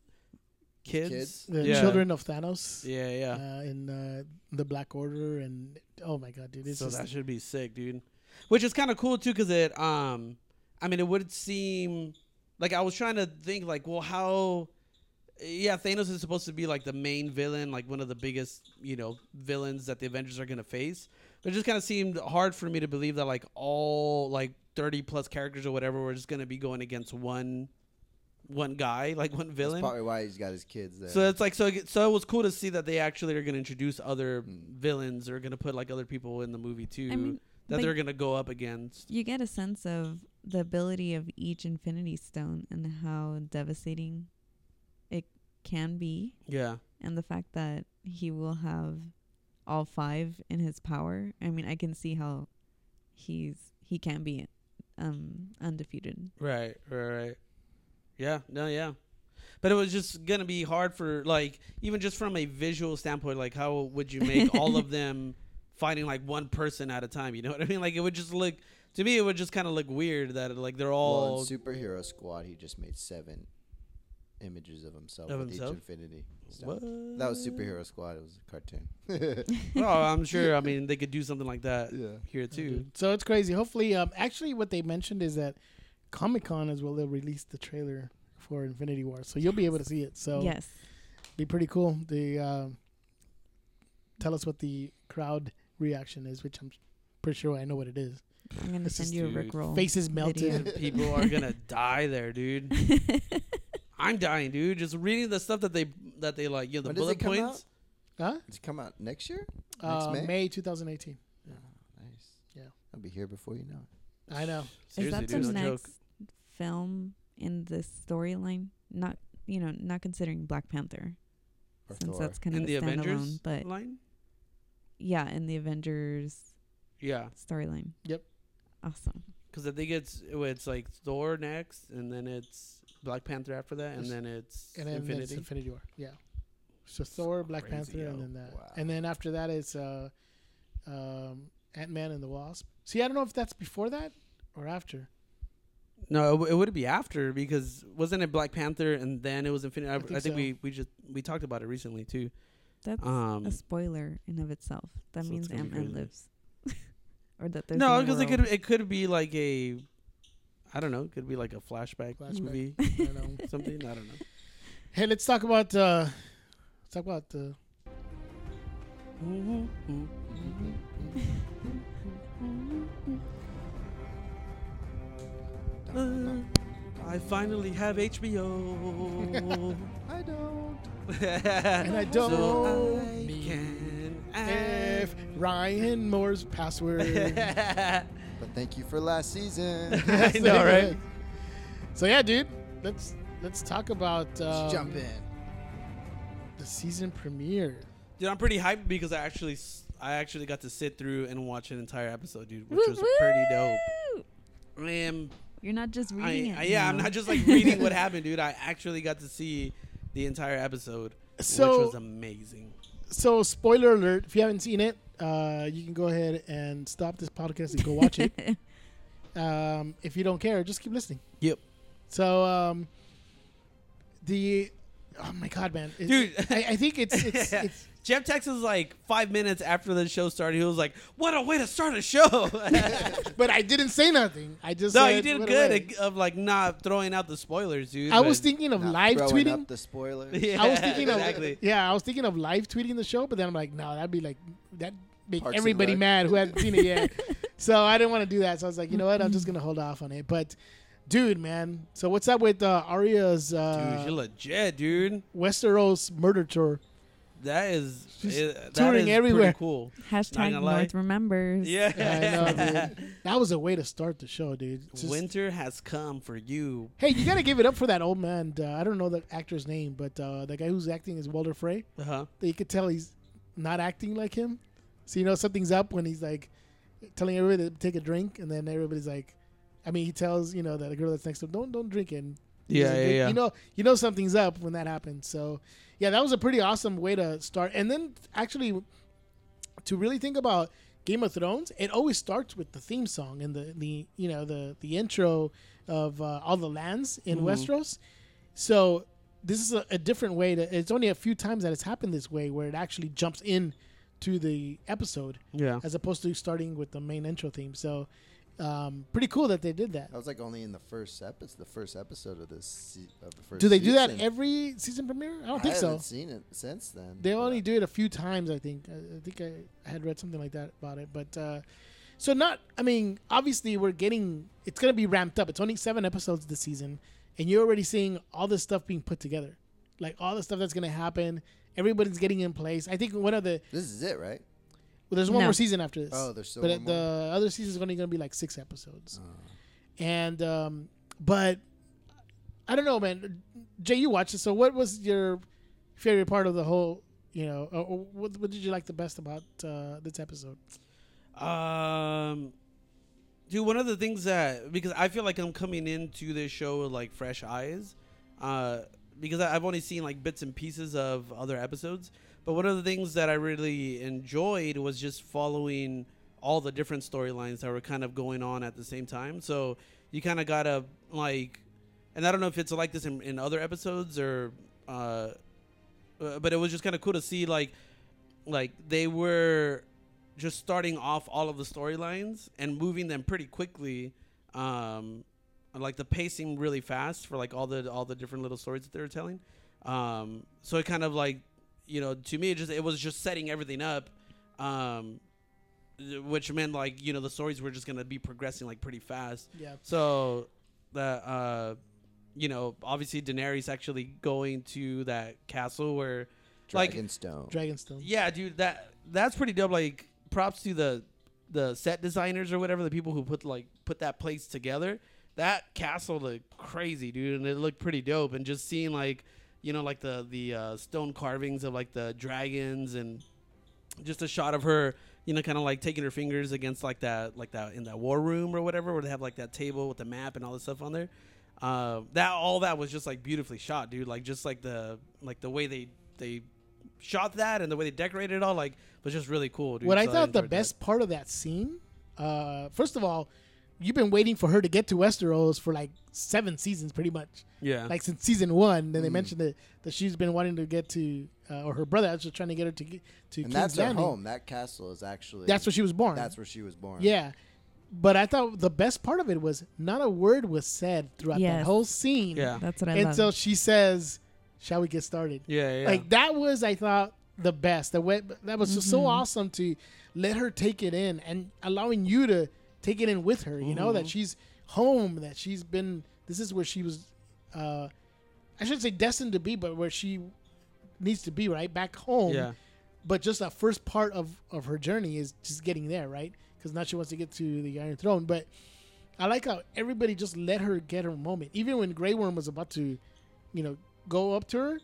kids. Kids? The yeah. children of Thanos Yeah, yeah. uh, in uh, the Black Order, and oh my god, dude, it's so just that should be sick, dude. Which is kind of cool too, because it, um, I mean, it would seem like I was trying to think, like, well, how? Yeah, Thanos is supposed to be like the main villain, like one of the biggest, you know, villains that the Avengers are gonna face. But it just kind of seemed hard for me to believe that like all like thirty plus characters or whatever were just gonna be going against one, one guy, like one That's villain. probably why he's got his kids there. So it's like so. So it was cool to see that they actually are going to introduce other Mm. villains. Or going to put like other people in the movie too I mean, that they're going to go up against. you get a sense of the ability of each Infinity Stone and how devastating it can be, Yeah, and the fact that he will have all five in his power. I mean, I can see how he's he can be um undefeated. right, right, right. Yeah, no, yeah. But it was just gonna be hard for like even just from a visual standpoint. Like, how would you make all of them fighting like one person at a time? You know what I mean? Like, it would just look to me. It would just kind of look weird that like they're well, all in Superhero Squad, he just made seven images of himself Of with himself? each Infinity. Stone. What? That was Superhero Squad. It was a cartoon. Oh, I'm sure. I mean, they could do something like that yeah. here too. So it's crazy. Hopefully, um, actually, what they mentioned is that Comic Con is where they'll release the trailer for Infinity War, so you'll be able to see it. So yes, be pretty cool. The um tell us what the crowd reaction is, which I'm pretty sure I know what it is. I'm gonna This send is you a dude. Rick roll. Faces video. melted. People are gonna die there, dude. I'm dying, dude. Just reading the stuff that they that they like, you know, the When bullet it come points. Huh? Does it come out next year? Uh, May? May 2018. Oh, nice. Yeah. I'll be here before you know it. I know. Is that dude, the no next joke. Film in this storyline? Not you know, not considering Black Panther, Or since Thor. that's kind In of the a standalone. Avengers But line. yeah, in the Avengers Yeah, storyline. Yep. Awesome. because I think it's it's like Thor next, and then it's Black Panther after that, and then it's And then Infinity. it's Infinity War. Yeah. So Thor, Black Panther, yo. and then that. Wow. And then after that, it's uh, um, Ant Man and the Wasp. See, I don't know if that's before that or after. No, it, w- it would be after because wasn't it Black Panther and then it was Infinity? I, I think think, so. we we just we talked about it recently too. That's Um, a spoiler in of itself. That so means Ant Man lives, or that there's no, because it could it could be like a, I don't know, it could be like a flashback, Flashback. movie, I don't know. something. I don't know. Hey, let's talk about uh, let's talk about uh, Uh, I finally have HBO. I don't. and I don't so I need can if Ryan Moore's password. But thank you for last season. I know, right? So yeah, dude, let's let's talk about um, Let's jump in. the season premiere. Dude, I'm pretty hyped because I actually s- I actually got to sit through and watch an entire episode, dude, which Woo was pretty dope. I am You're not just reading I, it. yeah, I'm not just like reading what happened, dude. I actually got to see the entire episode, So- which was amazing. So spoiler alert: if you haven't seen it, uh, you can go ahead and stop this podcast and go watch it. um, if you don't care, just keep listening. Yep. So um, the oh my god, man, It- Dude. I, I think it's it's, it's Jeff Texas like five minutes after the show started, he was like, "What a way to start a show!" but I didn't say nothing. I just no, said, you did good at- of like not throwing out the spoilers, dude. I was thinking of Not live throwing tweeting. up the spoilers. Yeah, I was thinking exactly. of yeah, I was thinking of live tweeting the show, but then I'm like, no, that'd be like that make Parks everybody mad who hadn't seen it yet. so I didn't want to do that. So I was like, you know what, I'm just gonna hold off on it. But dude, man, so what's up with uh, Arya's Dude, uh, you're legit, dude. Westeros murder tour? That is She's it, touring is everywhere. Pretty cool. Hashtag gonna lie. North remembers. Yeah, I know, dude. That was a way to start the show, dude. Just- Winter has come for you. hey, you gotta give it up for that old man. Uh, I don't know the actor's name, but uh, the guy who's acting is Walder Frey. Uh huh. you could tell he's not acting like him. So you know something's up when he's like telling everybody to take a drink, and then everybody's like, I mean, he tells you know that the girl that's next to him, don't don't drink it. And Yeah, yeah, drink. yeah. You know, you know something's up when that happens. So yeah, that was a pretty awesome way to start. And then actually, to really think about Game of Thrones, it always starts with the theme song and the the you know the the intro of uh, all the lands in Mhm. Westeros. So this is a, a different way to. It's only a few times that it's happened this way where it actually jumps in to the episode Yeah. as opposed to starting with the main intro theme. So um, pretty cool that they did that. That was like only in the first episode, the first episode of this se- of the first. Do they do that season. every season premiere? I don't think I so. haven't seen it since then. They only do it a few times, I think. I, I think I, I had read something like that about it. But uh, so not. I mean, obviously, we're getting. It's going to be ramped up. It's only seven episodes this season, and you're already seeing all this stuff being put together, like all the stuff that's going to happen. Everybody's getting in place. I think one of the This is it, right? Well, there's one No. more season after this. Oh, there's still but one more. the other season is only going to be like six episodes. Oh. And um, but I don't know, man. Jay, you watched it. So what was your favorite part of the whole? You know, or, or what, what did you like the best about uh, this episode? Um, dude, one of the things that because I feel like I'm coming into this show with like fresh eyes, uh, because I- I've only seen like bits and pieces of other episodes. But one of the things that I really enjoyed was just following all the different storylines that were kind of going on at the same time. So you kind of gotta like, and I don't know if it's like this in, in other episodes or, uh, uh, but it was just kind of cool to see like, like they were just starting off all of the storylines and moving them pretty quickly. Um, like the pacing really fast for like all the all the different little stories that they were telling. Um, so it kind of like, you know, to me, it just it was just setting everything up, um, which meant like you know the stories were just gonna be progressing like pretty fast. Yeah, So the uh, you know, obviously Daenerys actually going to that castle where like- Dragonstone. Dragonstone. yeah, dude, that that's pretty dope. Like, props to the the set designers or whatever, the people who put like put that place together. That castle looked crazy, dude, and it looked pretty dope. And just seeing like, you know, like the the uh, stone carvings of like the dragons and just a shot of her, you know, kind of like taking her fingers against like that, like that in that war room or whatever, where they have like that table with the map and all this stuff on there. Uh, that all that was just like beautifully shot, dude. Like just like the like the way they they shot that and the way they decorated it all, like was just really cool, dude. What I So thought the enjoyed that. best part of that scene, uh, first of all, you've been waiting for her to get to Westeros for like seven seasons, pretty much. yeah, Like since season one, then they Mm. mentioned that, that she's been wanting to get to, uh, or her brother was just trying to get her to get to and King's that's her home. That castle is actually. That's where she was born. That's where she was born. Yeah. But I thought the best part of it was not a word was said throughout that whole scene yeah, That's what I until love. she says, "Shall we get started?" yeah, yeah. Like that was, I thought, the best. The way that was just so awesome to let her take it in and allowing you to take it in with her. You know that Mhm. she's home, that she's been. This is where she was. uh I shouldn't say destined to be, but where she needs to be, right back home. Yeah. But just that first part of of her journey is just getting there, right? Because now she wants to get to the Iron Throne. But I like how everybody just let her get her moment, even when Grey Worm was about to, you know, go up to her.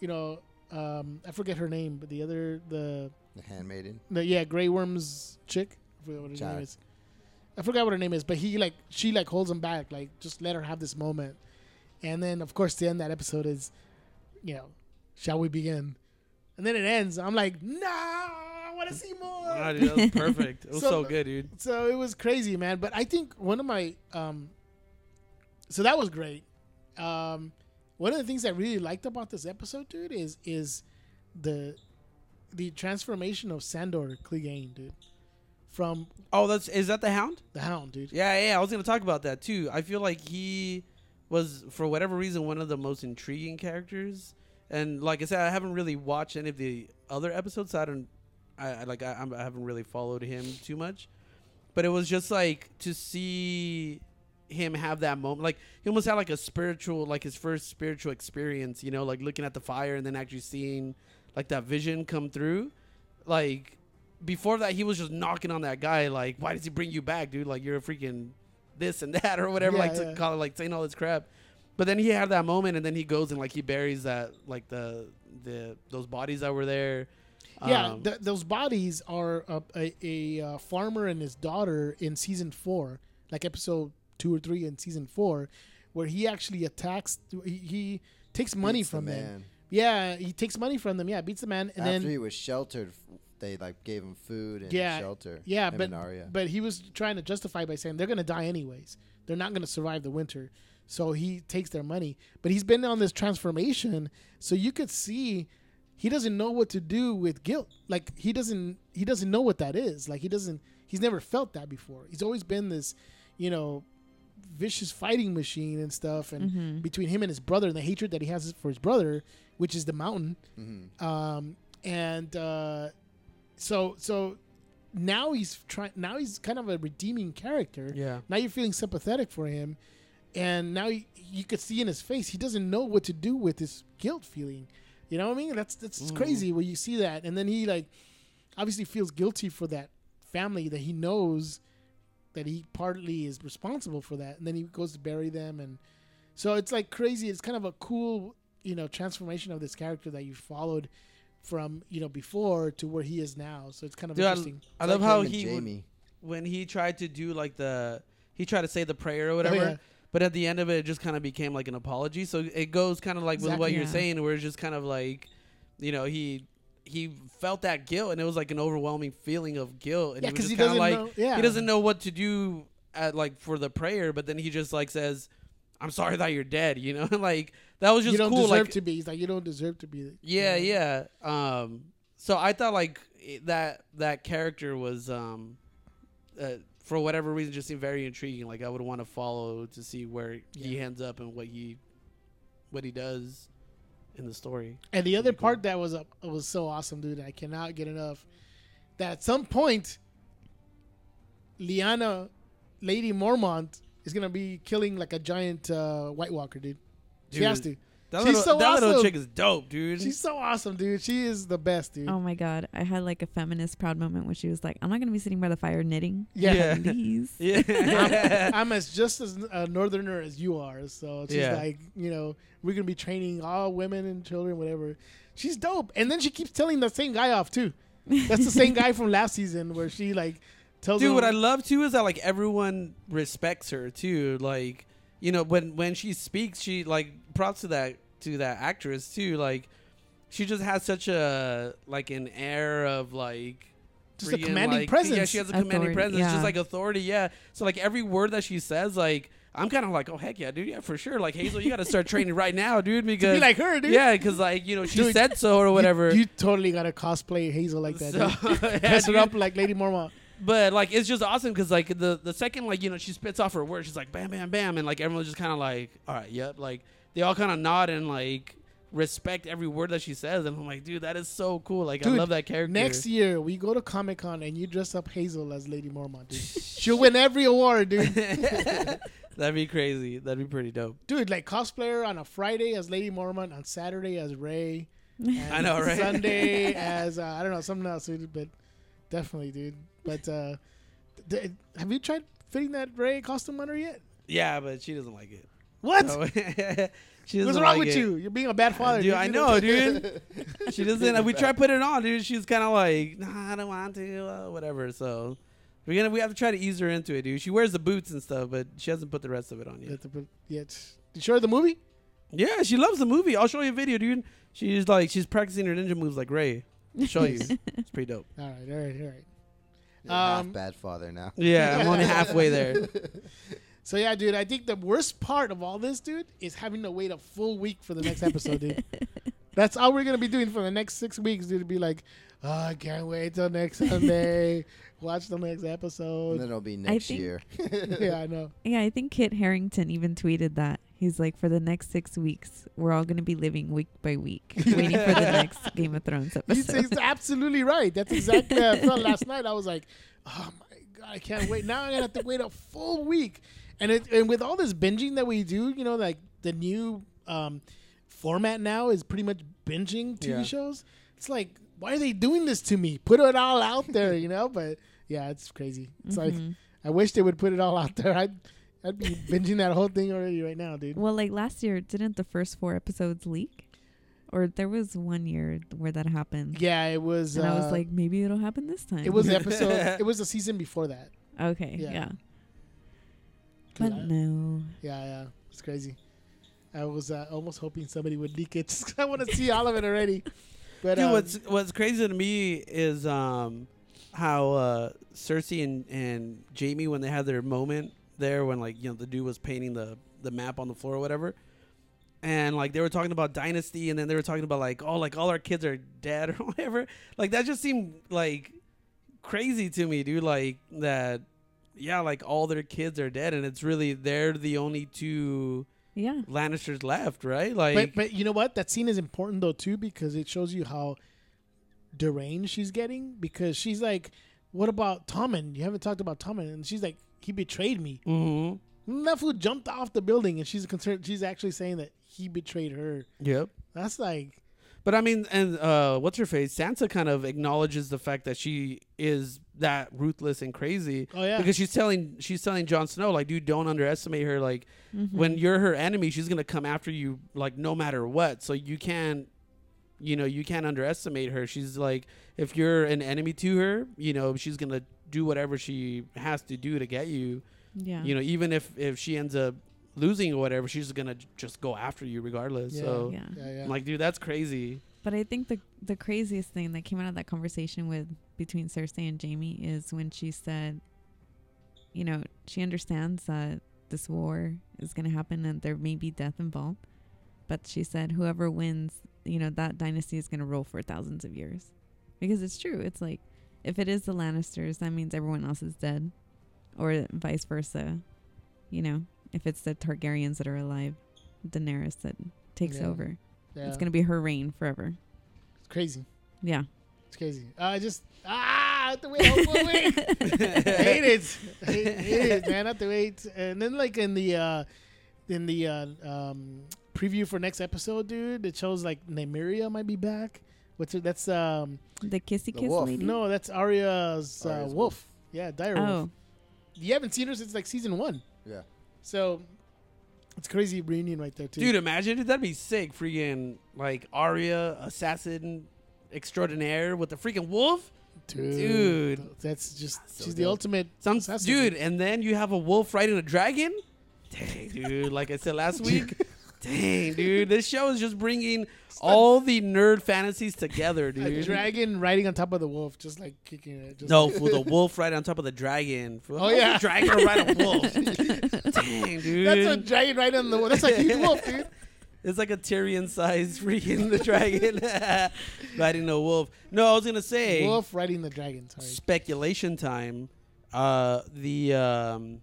You know, um, I forget her name, but the other the The handmaiden. the yeah Grey Worm's chick. I forget what her Jack. name is. I forgot what her name is, but he like she like holds him back, like just let her have this moment. And then of course the end of that episode is, you know, shall we begin? And then it ends. I'm like, no, I want to see more. Wow, dude, that was perfect. It was So- so, good, dude. So it was crazy, man. But I think one of my um, so that was great. Um, one of the things I really liked about this episode, dude, is is the the transformation of Sandor Clegane, dude, from Oh, that's is that the Hound? the Hound, dude. Yeah, yeah. I was gonna talk about that too. I feel like he was, for whatever reason, one of the most intriguing characters. And like I said, I haven't really watched any of the other episodes. So I don't, I, I like, I, I'm- I haven't really followed him too much. But it was just like to see him have that moment. Like he almost had like a spiritual, like his first spiritual experience. You know, like looking at the fire and then actually seeing like that vision come through. Like before that, he was just knocking on that guy. Like, why does he bring you back, dude? Like you're a freaking this and that or whatever. Yeah, like yeah. to call it like saying all this crap. But then he had that moment, and then he goes and like he buries that like the the those bodies that were there. Yeah, Um, th- those bodies are a, a, a uh, farmer and his daughter in season four, like episode two or three in season four, where he actually attacks. He, he takes money Beats the from them. Yeah, he takes money from them. Yeah, beats the man, and After then he was sheltered, f- they like gave him food and Yeah, shelter. yeah, him but and but he was trying to justify by saying they're gonna die anyways. They're not gonna survive the winter, so he takes their money. But he's been on this transformation, so you could see he doesn't know what to do with guilt. Like he doesn't he doesn't know what that is. Like he doesn't he's never felt that before. He's always been this, you know, vicious fighting machine and stuff. And Mhm. between him and his brother and the hatred that he has for his brother, which is the mountain, Mhm. um, and uh, so so now he's trying. Now he's kind of a redeeming character. yeah. Now you're feeling sympathetic for him, and now you, you could see in his face he doesn't know what to do with this guilt feeling. You know what I mean? That's that's Mhm. crazy when you see that, and then he like obviously feels guilty for that family that he knows that he partly is responsible for that, and then he goes to bury them, and so it's like crazy. It's kind of a cool you know transformation of this character that you followed from you know before to where he is now. So it's kind of Dude, interesting. I It's love like how he would, Jaime. when he tried to do like the he tried to say the prayer or oh, whatever. Oh, yeah. But at the end of it, it just kind of became like an apology. So it goes kind of like with what Exactly. you're saying, where it's just kind of like, you know, he he felt that guilt, and it was like an overwhelming feeling of guilt, and Yeah, he was because just he kind of doesn't like know. Yeah, he doesn't know what to do at like for the prayer, but then he just like says, "I'm sorry that you're dead," you know, like that was just you don't cool. deserve Like to be. He's like, you don't deserve to be. yeah, you know? yeah. Um, so I thought like that that character was um, uh, for whatever reason just seemed very intriguing. Like I would want to follow to see where he ends up and what he what he does in the story. And the other cool. part that was uh, was so awesome, dude. I cannot get enough. That at some point, Lyanna, Lady Mormont, is gonna be killing like a giant uh, White Walker, dude. She has to. That, She's little, so that little awesome. chick is dope, dude. She's so awesome, dude. She is the best, dude. Oh my god, I had like a feminist proud moment where she was like, "I'm not gonna be sitting by the fire knitting." Yeah. Please. yeah. I'm as just as a northerner as you are, so she's Yeah. like, you know, we're gonna be training all women and children, whatever. She's dope, and then she keeps telling the same guy off too. That's the same guy from last season where she like tells Dude, him, what I love too is that like everyone respects her too. Like you know when when she speaks, she like props to that to that actress too. Like she just has such a like an air of like just a commanding like- presence. Yeah, she has a commanding presence. yeah. Just like authority. Yeah. So like every word that she says, like I'm kind of like, oh heck yeah, dude, yeah for sure. Like Hazel, you got to start training right now, dude, to because be like her, dude. yeah, because like you know she Dude, said so or whatever. You, totally gotta cosplay Hazel like that. So- dude. yeah, Dress her up like Lady Mormont. But like it's just awesome because like the the second like you know she spits off her words, she's like bam bam bam, and like everyone's just kind of like all right, yep, like they all kind of nod and like respect every word that she says, and I'm like, dude, that is so cool. Like, I love that character. Next year we go to Comic Con and you dress up Hazel as Lady Mormont, dude. She'll win every award, dude. That'd be crazy. That'd be pretty dope. Dude, like cosplayer on a Friday as Lady Mormont, on Saturday as Rey. and I know, right? Sunday as uh, I don't know something else, dude, but definitely, dude. But uh, th- have you tried fitting that Rey costume on her yet? Yeah, but she doesn't like it. What? So- she doesn't What's wrong like with it. you? You're being a bad father. Dude, dude. I know, dude. She doesn't. We tried putting it on, dude. She's kind of like, nah, I don't want to, uh, whatever. So we're gonna we have to try to ease her into it, dude. She wears the boots and stuff, but she hasn't put the rest of it on yet. have to put- Yeah, it's- you sure the movie? Yeah, she loves the movie. I'll show you a video, dude. She's like, she's practicing her ninja moves like Rey. I'll show you. It's pretty dope. All right, all right, all right. You're half Um, bad father now. Yeah, I'm only halfway there. So yeah, dude, I think the worst part of all this, dude, is having to wait a full week for the next episode, dude. That's all we're gonna be doing for the next six weeks, dude. To be like, oh, I can't wait till next Sunday. Watch the next episode. And then it'll be next think- year. yeah, I know. Yeah, I think Kit Harington even tweeted that. He's like, for the next six weeks, we're all going to be living week by week, waiting for the next Game of Thrones episode. he's absolutely right. That's exactly how I felt last night. I was like, oh my god, I can't wait. Now I'm gonna have to wait a full week. And it, and with all this binging that we do, you know, like the new um, format now is pretty much binging TV Yeah. shows. It's like, why are they doing this to me? Put it all out there, you know. But yeah, it's crazy. It's like Mhm. I wish they would put it all out there. I'd I'd be binging that whole thing already right now, dude. Well, like last year, didn't the first four episodes leak? Or there was one year where that happened. Yeah, it was. And I was uh, like, maybe it'll happen this time. it was the episode. it was the season before that. okay, Yeah. yeah. 'Cause But I- no. Yeah, yeah, it's crazy. I was uh, almost hoping somebody would leak it. just 'cause I want to see all of it already. But Dude, um, what's what's crazy to me is um how uh Cersei and, and Jaime when they had their moment there when like you know the dude was painting the the map on the floor or whatever. And like they were talking about dynasty and then they were talking about like oh like all our kids are dead or whatever. Like that just seemed like crazy to me, dude. Like that yeah, like all their kids are dead and it's really they're the only two Yeah. Lannisters left, right? Like but but you know what? That scene is important though too because it shows you how deranged she's getting. Because she's like, "What about Tommen? You haven't talked about Tommen." And she's like, "He betrayed me." Mhm. And that fool jumped off the building, and she's concerned. She's actually saying that he betrayed her. Yep. That's like, But I mean, and uh, what's her face? Sansa kind of acknowledges the fact that she is that ruthless and crazy oh yeah, because she's telling she's telling Jon Snow like, dude, don't underestimate her. Like, Mhm. when you're her enemy, she's gonna come after you like no matter what. So you can't, you know, you can't underestimate her. She's like, if you're an enemy to her, you know, she's gonna do whatever she has to do to get you. yeah. You know, even if if she ends up losing or whatever, she's gonna j- just go after you regardless. Yeah. So. yeah. yeah, yeah. I'm like, dude, that's crazy. But I think the the craziest thing that came out of that conversation with between Cersei and Jaime is when she said, you know, she understands that this war is going to happen and there may be death involved, but she said whoever wins, you know, that dynasty is going to rule for thousands of years, because it's true. It's like if it is the Lannisters, that means everyone else is dead, or vice versa. You know, if it's the Targaryens that are alive, Daenerys that takes Yeah. over. yeah. It's going to be her reign forever. It's crazy. Yeah. It's crazy. I just ah, I have to wait. a whole week. I hate it. I hate, hate it, man. I have to wait. And then like in the uh in the uh, um preview for next episode, dude, it shows like Nymeria might be back. What's it? That's um The kissy The kiss wolf. lady. no, that's Arya's, uh, Arya's wolf. wolf. Yeah, dire Oh, wolf. You haven't seen her since like season one. Yeah. So it's crazy reunion right there too. Dude, imagine it. That'd be sick. Freaking like Arya, assassin extraordinaire with the freaking wolf. dude, dude. that's just So she's the ultimate. Some assassin, dude, and then you have a wolf riding a dragon. Dang, dude. Like I said last week. Dang, dude. This show is just bringing all the nerd fantasies together, A dude. dragon riding on top of the wolf, just like kicking it. Just No, for the wolf right on top of the dragon. For, Oh, yeah. dragon ride a wolf. Dang, dude. That's a dragon riding on the wolf. That's a huge wolf, dude. It's like a Tyrion sized freaking the dragon riding a wolf. No, I was gonna say Wolf riding the dragon. Sorry. speculation time. Uh, the um,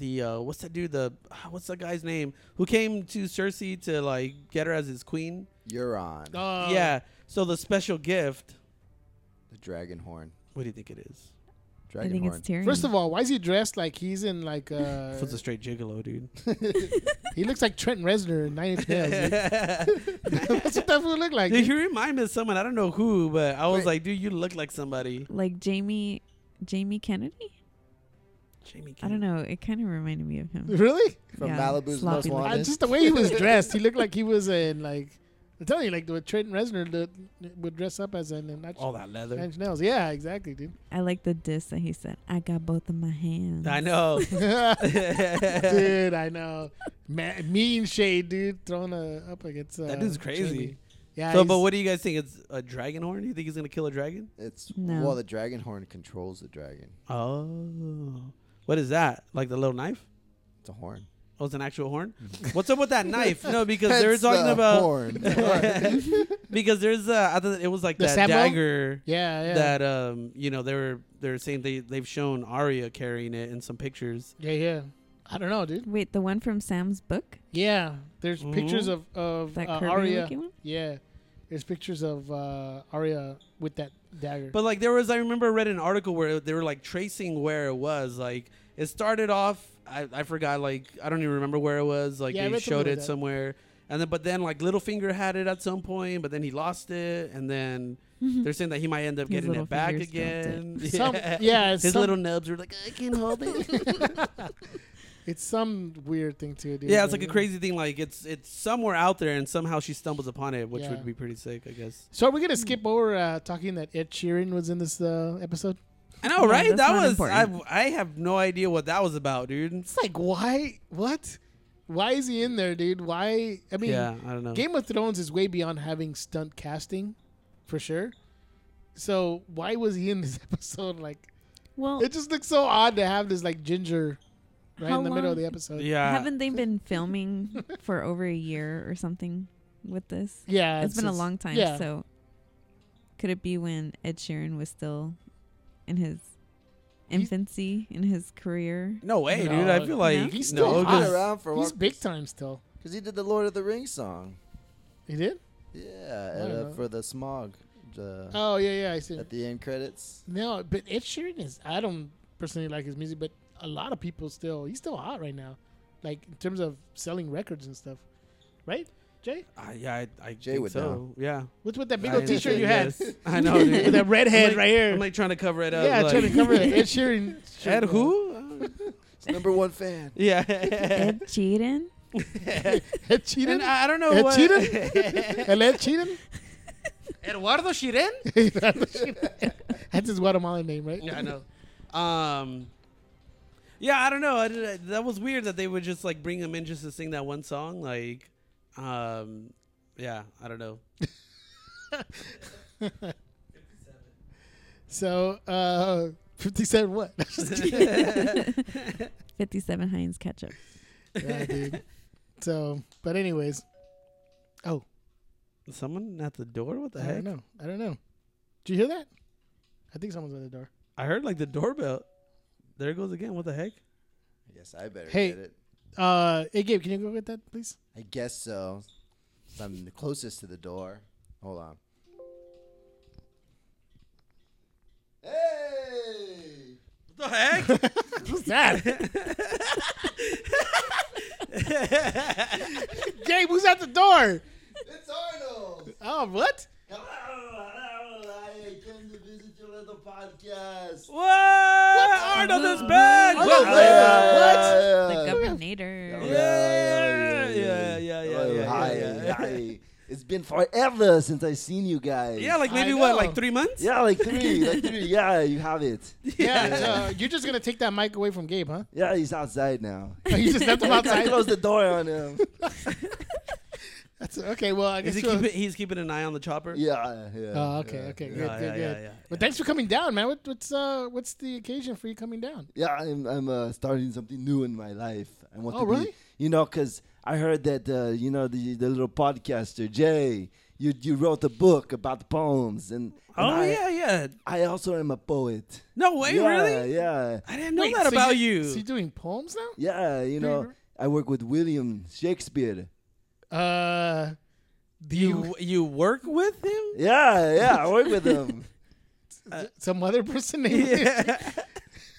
the uh, what's that dude? The what's that guy's name who came to Cersei to like get her as his queen? Euron, Oh. yeah. So the special gift. the dragon horn. What do you think it is? I Dragon think horn. it's Tyrion. First of all, why is he dressed like he's in like uh It's a straight gigolo, dude. he looks like Trent Reznor in Nine Inch Nails. That's what that fool look like. Dude, dude. you remind me of someone. I don't know who, but I was Wait. like, dude, you look like somebody. like Jamie, Jamie Kennedy. Jamie. I don't know. It kind of reminded me of him. Really? From Yeah, Malibu's Most sloppy looking. I, Wanted. just the way he was dressed, he looked like he was in like I'm telling you, like the Trent Reznor did, would dress up as an. and not All that leather. Nine Nails. Yeah, exactly, dude. I like the diss that he said. I got both of my hands. I know. dude, I know. Ma- mean shade, dude, throwing a, up against. Uh, That dude's crazy. Jamie. Yeah. so, but what do you guys think? It's a dragon horn? Do you think he's gonna kill a dragon? It's No. well, the dragon horn controls the dragon. Oh, what is that? Like the little knife? It's a horn. Oh, it's an actual horn. What's up with that knife? No, because they were Hence talking the about horn. because there's uh, I thought it was like The that Sambo? dagger Yeah, yeah. that um you know they were they're saying they they've shown Arya carrying it in some pictures. yeah, yeah. I don't know, dude. Wait, the one from Sam's book? Yeah, there's pictures Mhm. of of That uh, curvy Arya. looking one? Yeah, there's pictures of uh, Arya with that dagger. But like there was, I remember I read an article where they were like tracing where it was. Like it started off, I, I forgot. Like I don't even remember where it was. Like Yeah, they showed it somewhere, and then but then like Littlefinger had it at some point, but then he lost it, and then they're saying that he might end up His getting little it back fingers dropped again. Some- yeah, his some- little nubs were like, I can't hold it. it's some weird thing too, dude. yeah, it's like a crazy thing. Like it's it's somewhere out there, and somehow she stumbles upon it, which Yeah. would be pretty sick, I guess. So are we gonna skip over uh, talking that Ed Sheeran was in this uh, episode? I know, Yeah, right? That was I. important. I have no idea what that was about, dude. It's like why? What? Why is he in there, dude? Why? I mean, yeah, I don't know. Game of Thrones is way beyond having stunt casting, for sure. So why was he in this episode? Like, Well, it just looks so odd to have this like ginger right in the middle of the episode. yeah, haven't they been filming for over a year or something with this? Yeah, it's been a long time. Yeah, So, could it be when Ed Sheeran was still in his infancy in his career? No way, No, dude. I feel like no. He's still He's been hot. 'cause- around for a while. he's big time still. because he did the Lord of the Rings song. He did. Yeah, at, uh, know. for the smog. The, Oh yeah, yeah. I see. at the end credits. No, but Ed Sheeran is. I don't personally like his music, but a lot of people still. He's still hot right now, like in terms of selling records and stuff. Right, Jay? Uh, yeah, I, I Jay think would so. know. Yeah, What's with that big old T-shirt you had yes. I know, dude. with that red I'm head like- right here? I'm like trying to cover it up. yeah, like, trying to cover it. Ed Sheeran. Ed shirt, who? It's number one fan. yeah. Ed Sheeran? Ed and Sheeran. I I don't know Ed what. Sheeran? El Ed Sheeran. Eduardo Shiren? That's his Guatemalan name, right? Yeah, I know. Um, yeah, I don't know. I, did- that was weird that they would just like bring him in just to sing that one song. Like, um, yeah, I don't know. So, uh, fifty-seven. What? 57 Heinz ketchup. yeah, dude. So, but anyways. Oh, Someone at the door? What the I heck? I don't know. I don't know. Did you hear that? I think someone's at the door. I heard like the doorbell. There it goes again. What the heck? I guess I better Hey. get it. Uh, hey Gabe, can you go get that, please? I guess so. So I'm the closest to the door. Hold on. Hey! What the heck? Who's that? Gabe, who's at the door? It's Arnold! Oh, what? Hello, hello, I came to visit your little podcast. what? Arnold is back. Arnold's What? The Yeah. Governator. Yeah, yeah, yeah, yeah, yeah, hi, yeah. hi. It's been forever since I seen you guys. Yeah, like maybe I what, know. like three months? Yeah, like three, like three. Yeah, you have it. Yeah, uh, you're just gonna take that mic away from Gabe, huh? Yeah, he's outside now. you just left him I closed the door on him. That's okay. Well, I Is guess he you'll- keeping, he's keeping an eye on the chopper? Yeah, yeah. Oh, okay, yeah, okay, yeah. good, Yeah, good, yeah, good. yeah, yeah, But thanks for coming down, man. What, what's uh, what's the occasion for you coming down? Yeah, I'm I'm uh, starting something new in my life. I want Oh, to really? be, you know, because I heard that uh, you know the the little podcaster Jay, you you wrote a book about the poems, and, and Oh I, yeah, yeah. I also am a poet. No way, yeah, really? Yeah, I didn't know Wait, that so about you. you. So you're doing poems now? yeah. You know, I work with William Shakespeare. Uh, do you, you you work with him? Yeah, yeah. I work with him. some other person named Yeah.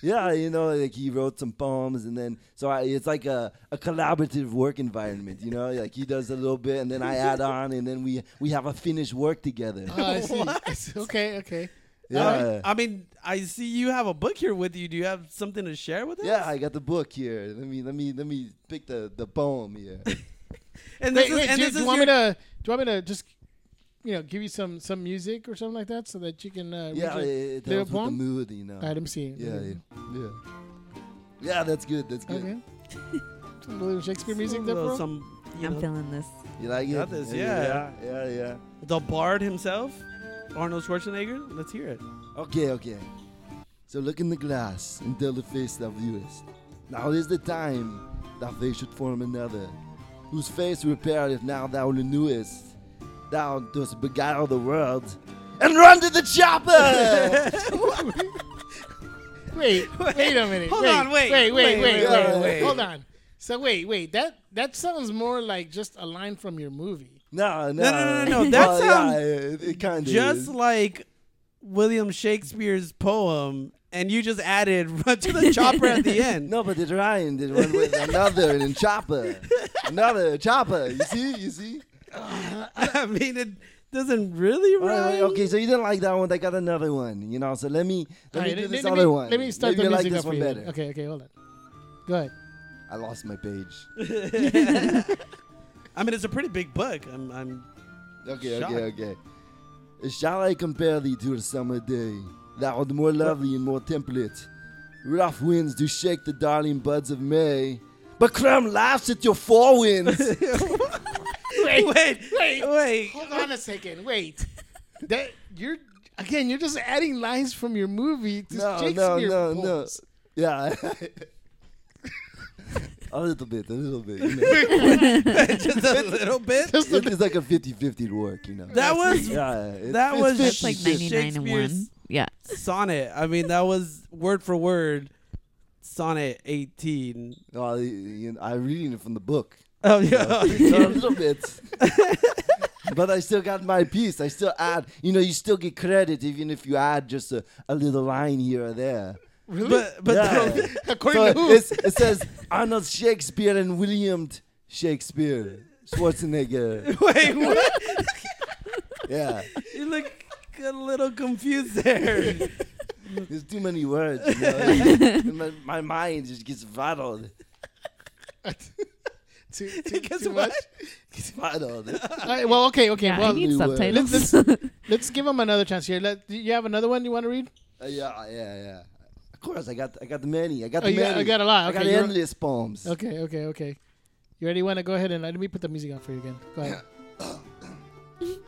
Yeah, you know, like he wrote some poems, and then so I, it's like a, a collaborative work environment. You know, like he does a little bit, and then I add on, and then we we have a finished work together. Oh, I see. I see. Okay, okay. Yeah, um, I mean, I see you have a book here with you. Do you have something to share with us? yeah. I got the book here. Let me let me let me pick the the poem here. And this Wait, is, wait. and Do, this do you want your, me to? Do you want me to just, you know, give you some some music or something like that so that you can? Uh, yeah, read it, it helps with the mood. You know. All right, let me see. Yeah, yeah, yeah. Yeah, that's good. That's good. Okay. some little Shakespeare music some, there, bro. some I'm know, feeling this. You like it? This, yeah, yeah, yeah. the Bard himself, Arnold Schwarzenegger. Let's hear it. Okay, okay. So look in the glass and tell the face thou viewest. Now is the time thou face should form another, whose face repair if now thou renewest down to beguile the world and run to the chopper. wait, wait a minute. Hold wait, on, wait, wait, wait, wait, wait, wait, wait. Hold on. So wait, wait. That that sounds more like just a line from your movie. No, no, no, no, no. no. That well, sounds yeah, it, it just is. like William Shakespeare's poem and you just added run to the chopper at the end. No, but the Ryan did one with another and chopper, another chopper. You see, you see. I mean, it doesn't really All right, rhyme. okay, so you didn't like that one. I got another one. You know, so let me let All me right, do let- this let other me, one. Let me start Maybe the you like music this up for one you. better. Okay, okay, hold on. Go ahead. I lost my page. I mean, it's a pretty big book. I'm, I'm Okay, Shocked. okay, okay. Shall I compare thee to a summer day? Thou art more lovely and more temperate. Rough winds do shake the darling buds of May, but Crumb laughs at your forewinds. Wait, wait, wait. wait. Hold on a second. Wait. That you're again. You're just adding lines from your movie to no, no, Shakespeare no, no. poems. Yeah. a little bit, a little bit. You know. just a little bit. Just It- it's like a 50-50 work, you know. That was yeah, it's- that it's was That's like 50-50. 99 and 1. Yeah. sonnet. I mean, that was word for word sonnet 18. Oh, you- you know, I'm reading it from the book. Oh yeah. So a little bit. but I still got my piece. I still add, you know, you still get credit even if you add just a, a little line here or there. Really? but but Yeah. According So to who? it says Arnold Shakespeare and William Shakespeare. Schwarzenegger. wait, what? Yeah. you look a little confused there. There's too many words. You know? my, my mind just gets rattled. Too, too, Guess too what? much. Gets rattled. All right, well, okay, okay. Yeah, I well, need new word. subtitles. let's, let's give him another chance here. Let, do you have another one you want to read? Uh, yeah, yeah, yeah. Of course, I got, I got the many. I got Oh, the you got, many. I got a lot. I Okay, got endless poems. okay, okay, okay. You ready? Want to go ahead and let me put the music on for you again? Go ahead.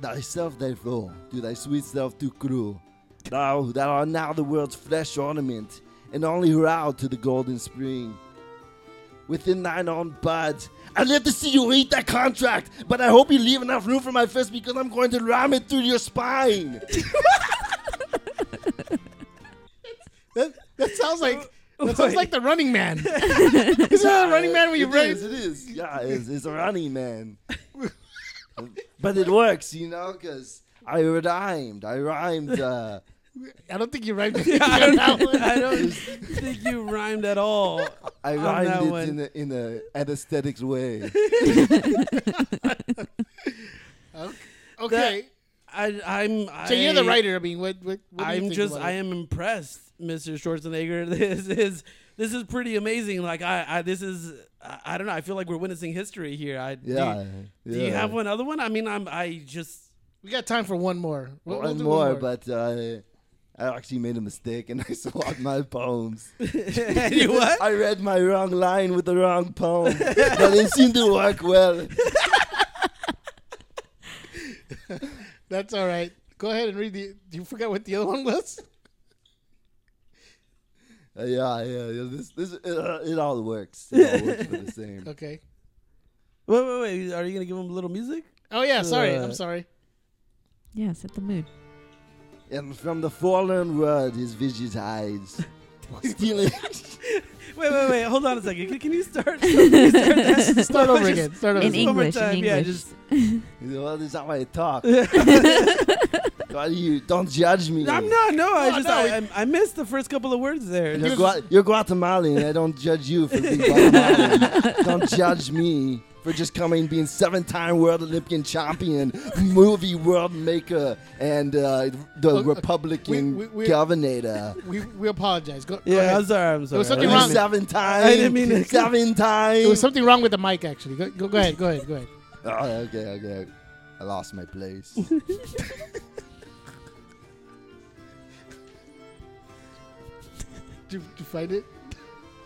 Thyself therefore, to thy sweet self too cruel. Thou that art now the world's flesh ornament, and only route to the golden spring. Within thine own buds, I'd love to see you eat that contract, but I hope you leave enough room for my fist because I'm going to ram it through your spine. That, that sounds like that sounds like the Running Man. Isn't that the Running Man when you it run? is, it is. Yeah, it's, it's a running man. but it works, you know, because I rhymed. I rhymed. Uh, I don't think you rhymed I, it on that don't, one. I don't think you rhymed at all. I On that rhymed it one. in a, in a anesthetics way. Okay, I, I'm. so you're the writer. I mean, what? what, what do you I'm think just. about I am impressed, Mr. Schwarzenegger. This is. This is pretty amazing. Like I, I this is. I, I don't know. I feel like we're witnessing history here. I, do you- Yeah. Do you, have one other one? I mean, I'm. I just. We got time for one more. We'll, One we'll do more, but uh, I actually made a mistake and I swapped my poems. and you what? I read my wrong line with the wrong poem, but it seemed to work well. That's all right. Go ahead and read the. Do you forget what the other one was? Uh, yeah, yeah, yeah. This, this, it, uh, it all works. It all works for the same. Okay. Wait, wait, wait. Are you gonna give him a little music? Oh yeah, sorry. Uh, I'm sorry. Yeah, set the mood. And from the fallen world, his vision hides. Stealing. Wait, wait, wait. Hold on a second. Can, can you start? Can you start, that? Start over Just- again. Start over. In again. one more English, in time. Yeah, just. well, this is how I talk. Why do you don't judge me? I'm not. No, I Oh, just. no, I, I, I missed the first couple of words there. You're, Just- Gua- you're Guatemalan. I don't judge you for being Guatemalan. don't judge me for just coming being seven-time world Olympian champion, movie world maker, and uh, the uh, Republican we- we- governor. We we apologize. Go, go yeah, ahead. I'm sorry. I'm sorry. was something wrong. Seven times. I didn't mean to- seven times. There was something wrong with the mic. Actually, go go, go ahead. Go ahead. Go ahead. Oh, okay, okay. I lost my place. Did you, did you find it?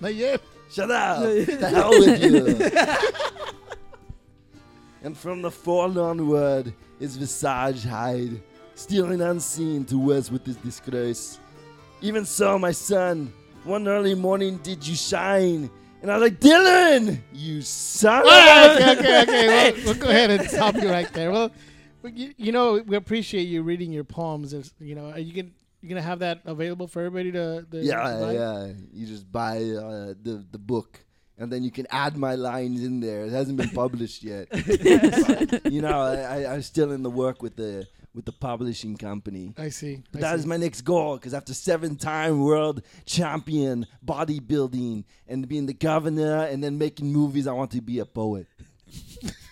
Not yet. Shut up! the hell with you! and from the forlorn word his visage hide, stealing unseen to us with his disgrace. Even so, my son, one early morning did you shine, and I was like, Dillon, you son of a-" okay, okay, okay. We'll, we'll go ahead and stop you right there. Well, you, you know, we appreciate you reading your poems. It's, You know, are you gonna you gonna have that available for everybody to? to Yeah, buy? yeah. You just buy uh, the the book, and then you can add my lines in there. It hasn't been published yet. But, you know, I, I, I'm still in the work with the with the publishing company. I see. But I that see. is my next goal because after seven-time world champion bodybuilding and being the governor and then making movies, I want to be a poet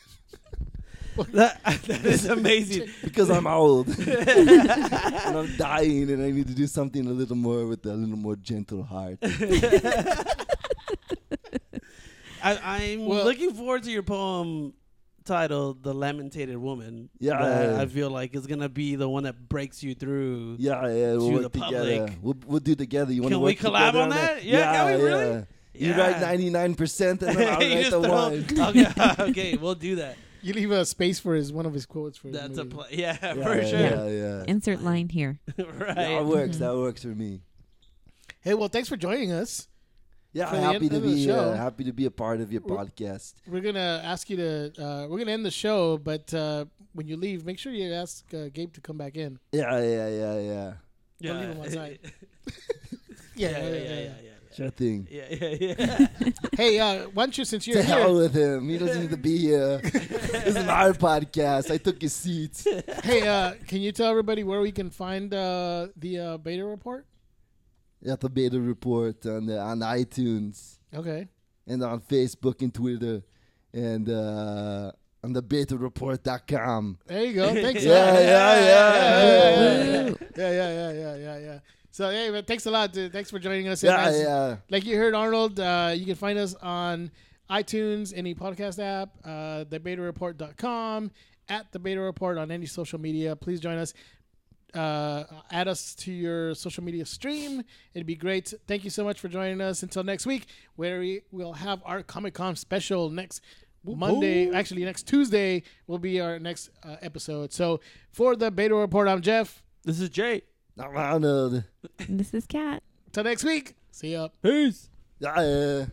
That, that is amazing. because I'm old and I'm dying and I need to do something a little more with a little more gentle heart. I, I'm Well- looking forward to your poem titled "The Lamentated Woman." Yeah, yeah. I feel like it's gonna be the one that breaks you through. Yeah, yeah, we'll To work the together. public. We'll, we'll do together. You want to Can we collab together on that? Yeah, yeah, can we really? yeah. You Yeah. write ninety nine percent, and then I'll write the one. okay, okay, we'll do that. You leave a space for his one of his quotes for. That's a movie. play. Yeah, Yeah, for yeah, sure. Yeah, yeah. Insert line here. right. That works. That works for me. Hey, well, thanks for joining us. Yeah, happy to be uh, happy to be a part of your We're- podcast. We're gonna ask you to. Uh, we're gonna end the show, but uh, when you leave, make sure you ask uh, Gabe to come back in. Yeah, yeah, yeah, yeah. Don't leave him on side. Yeah, yeah, yeah, yeah, yeah. Sure thing. Yeah, yeah, yeah. Hey, uh, why don't you, since you're hell here, with him. He doesn't need to be here. this is our podcast. I took his seat. hey, uh, can you tell everybody where we can find uh, the uh, beta report? At the beta report on the, on iTunes Okay. and on Facebook and Twitter and uh, on the betareport.com. There you go. Thanks. Yeah, yeah, yeah. yeah, yeah, yeah, yeah, yeah, yeah, yeah. So, hey, man, thanks a lot. Dude. Thanks for joining us. Yeah, as- yeah. Like you heard, Arnold, uh, you can find us on iTunes, any podcast app, uh, thebetareport.com, at the Beta Report on any social media. Please join us. Uh, add us to your social media stream. It'd be great. Thank you so much for joining us. Until next week, where we will have our Comic Con special next Monday. Actually, next Tuesday will be our next uh, episode. So for the Beta Report, I'm Jeff. This is Jay. I'm Arnold. This is Kat. Till next week. See ya. Peace. Yeah, yeah.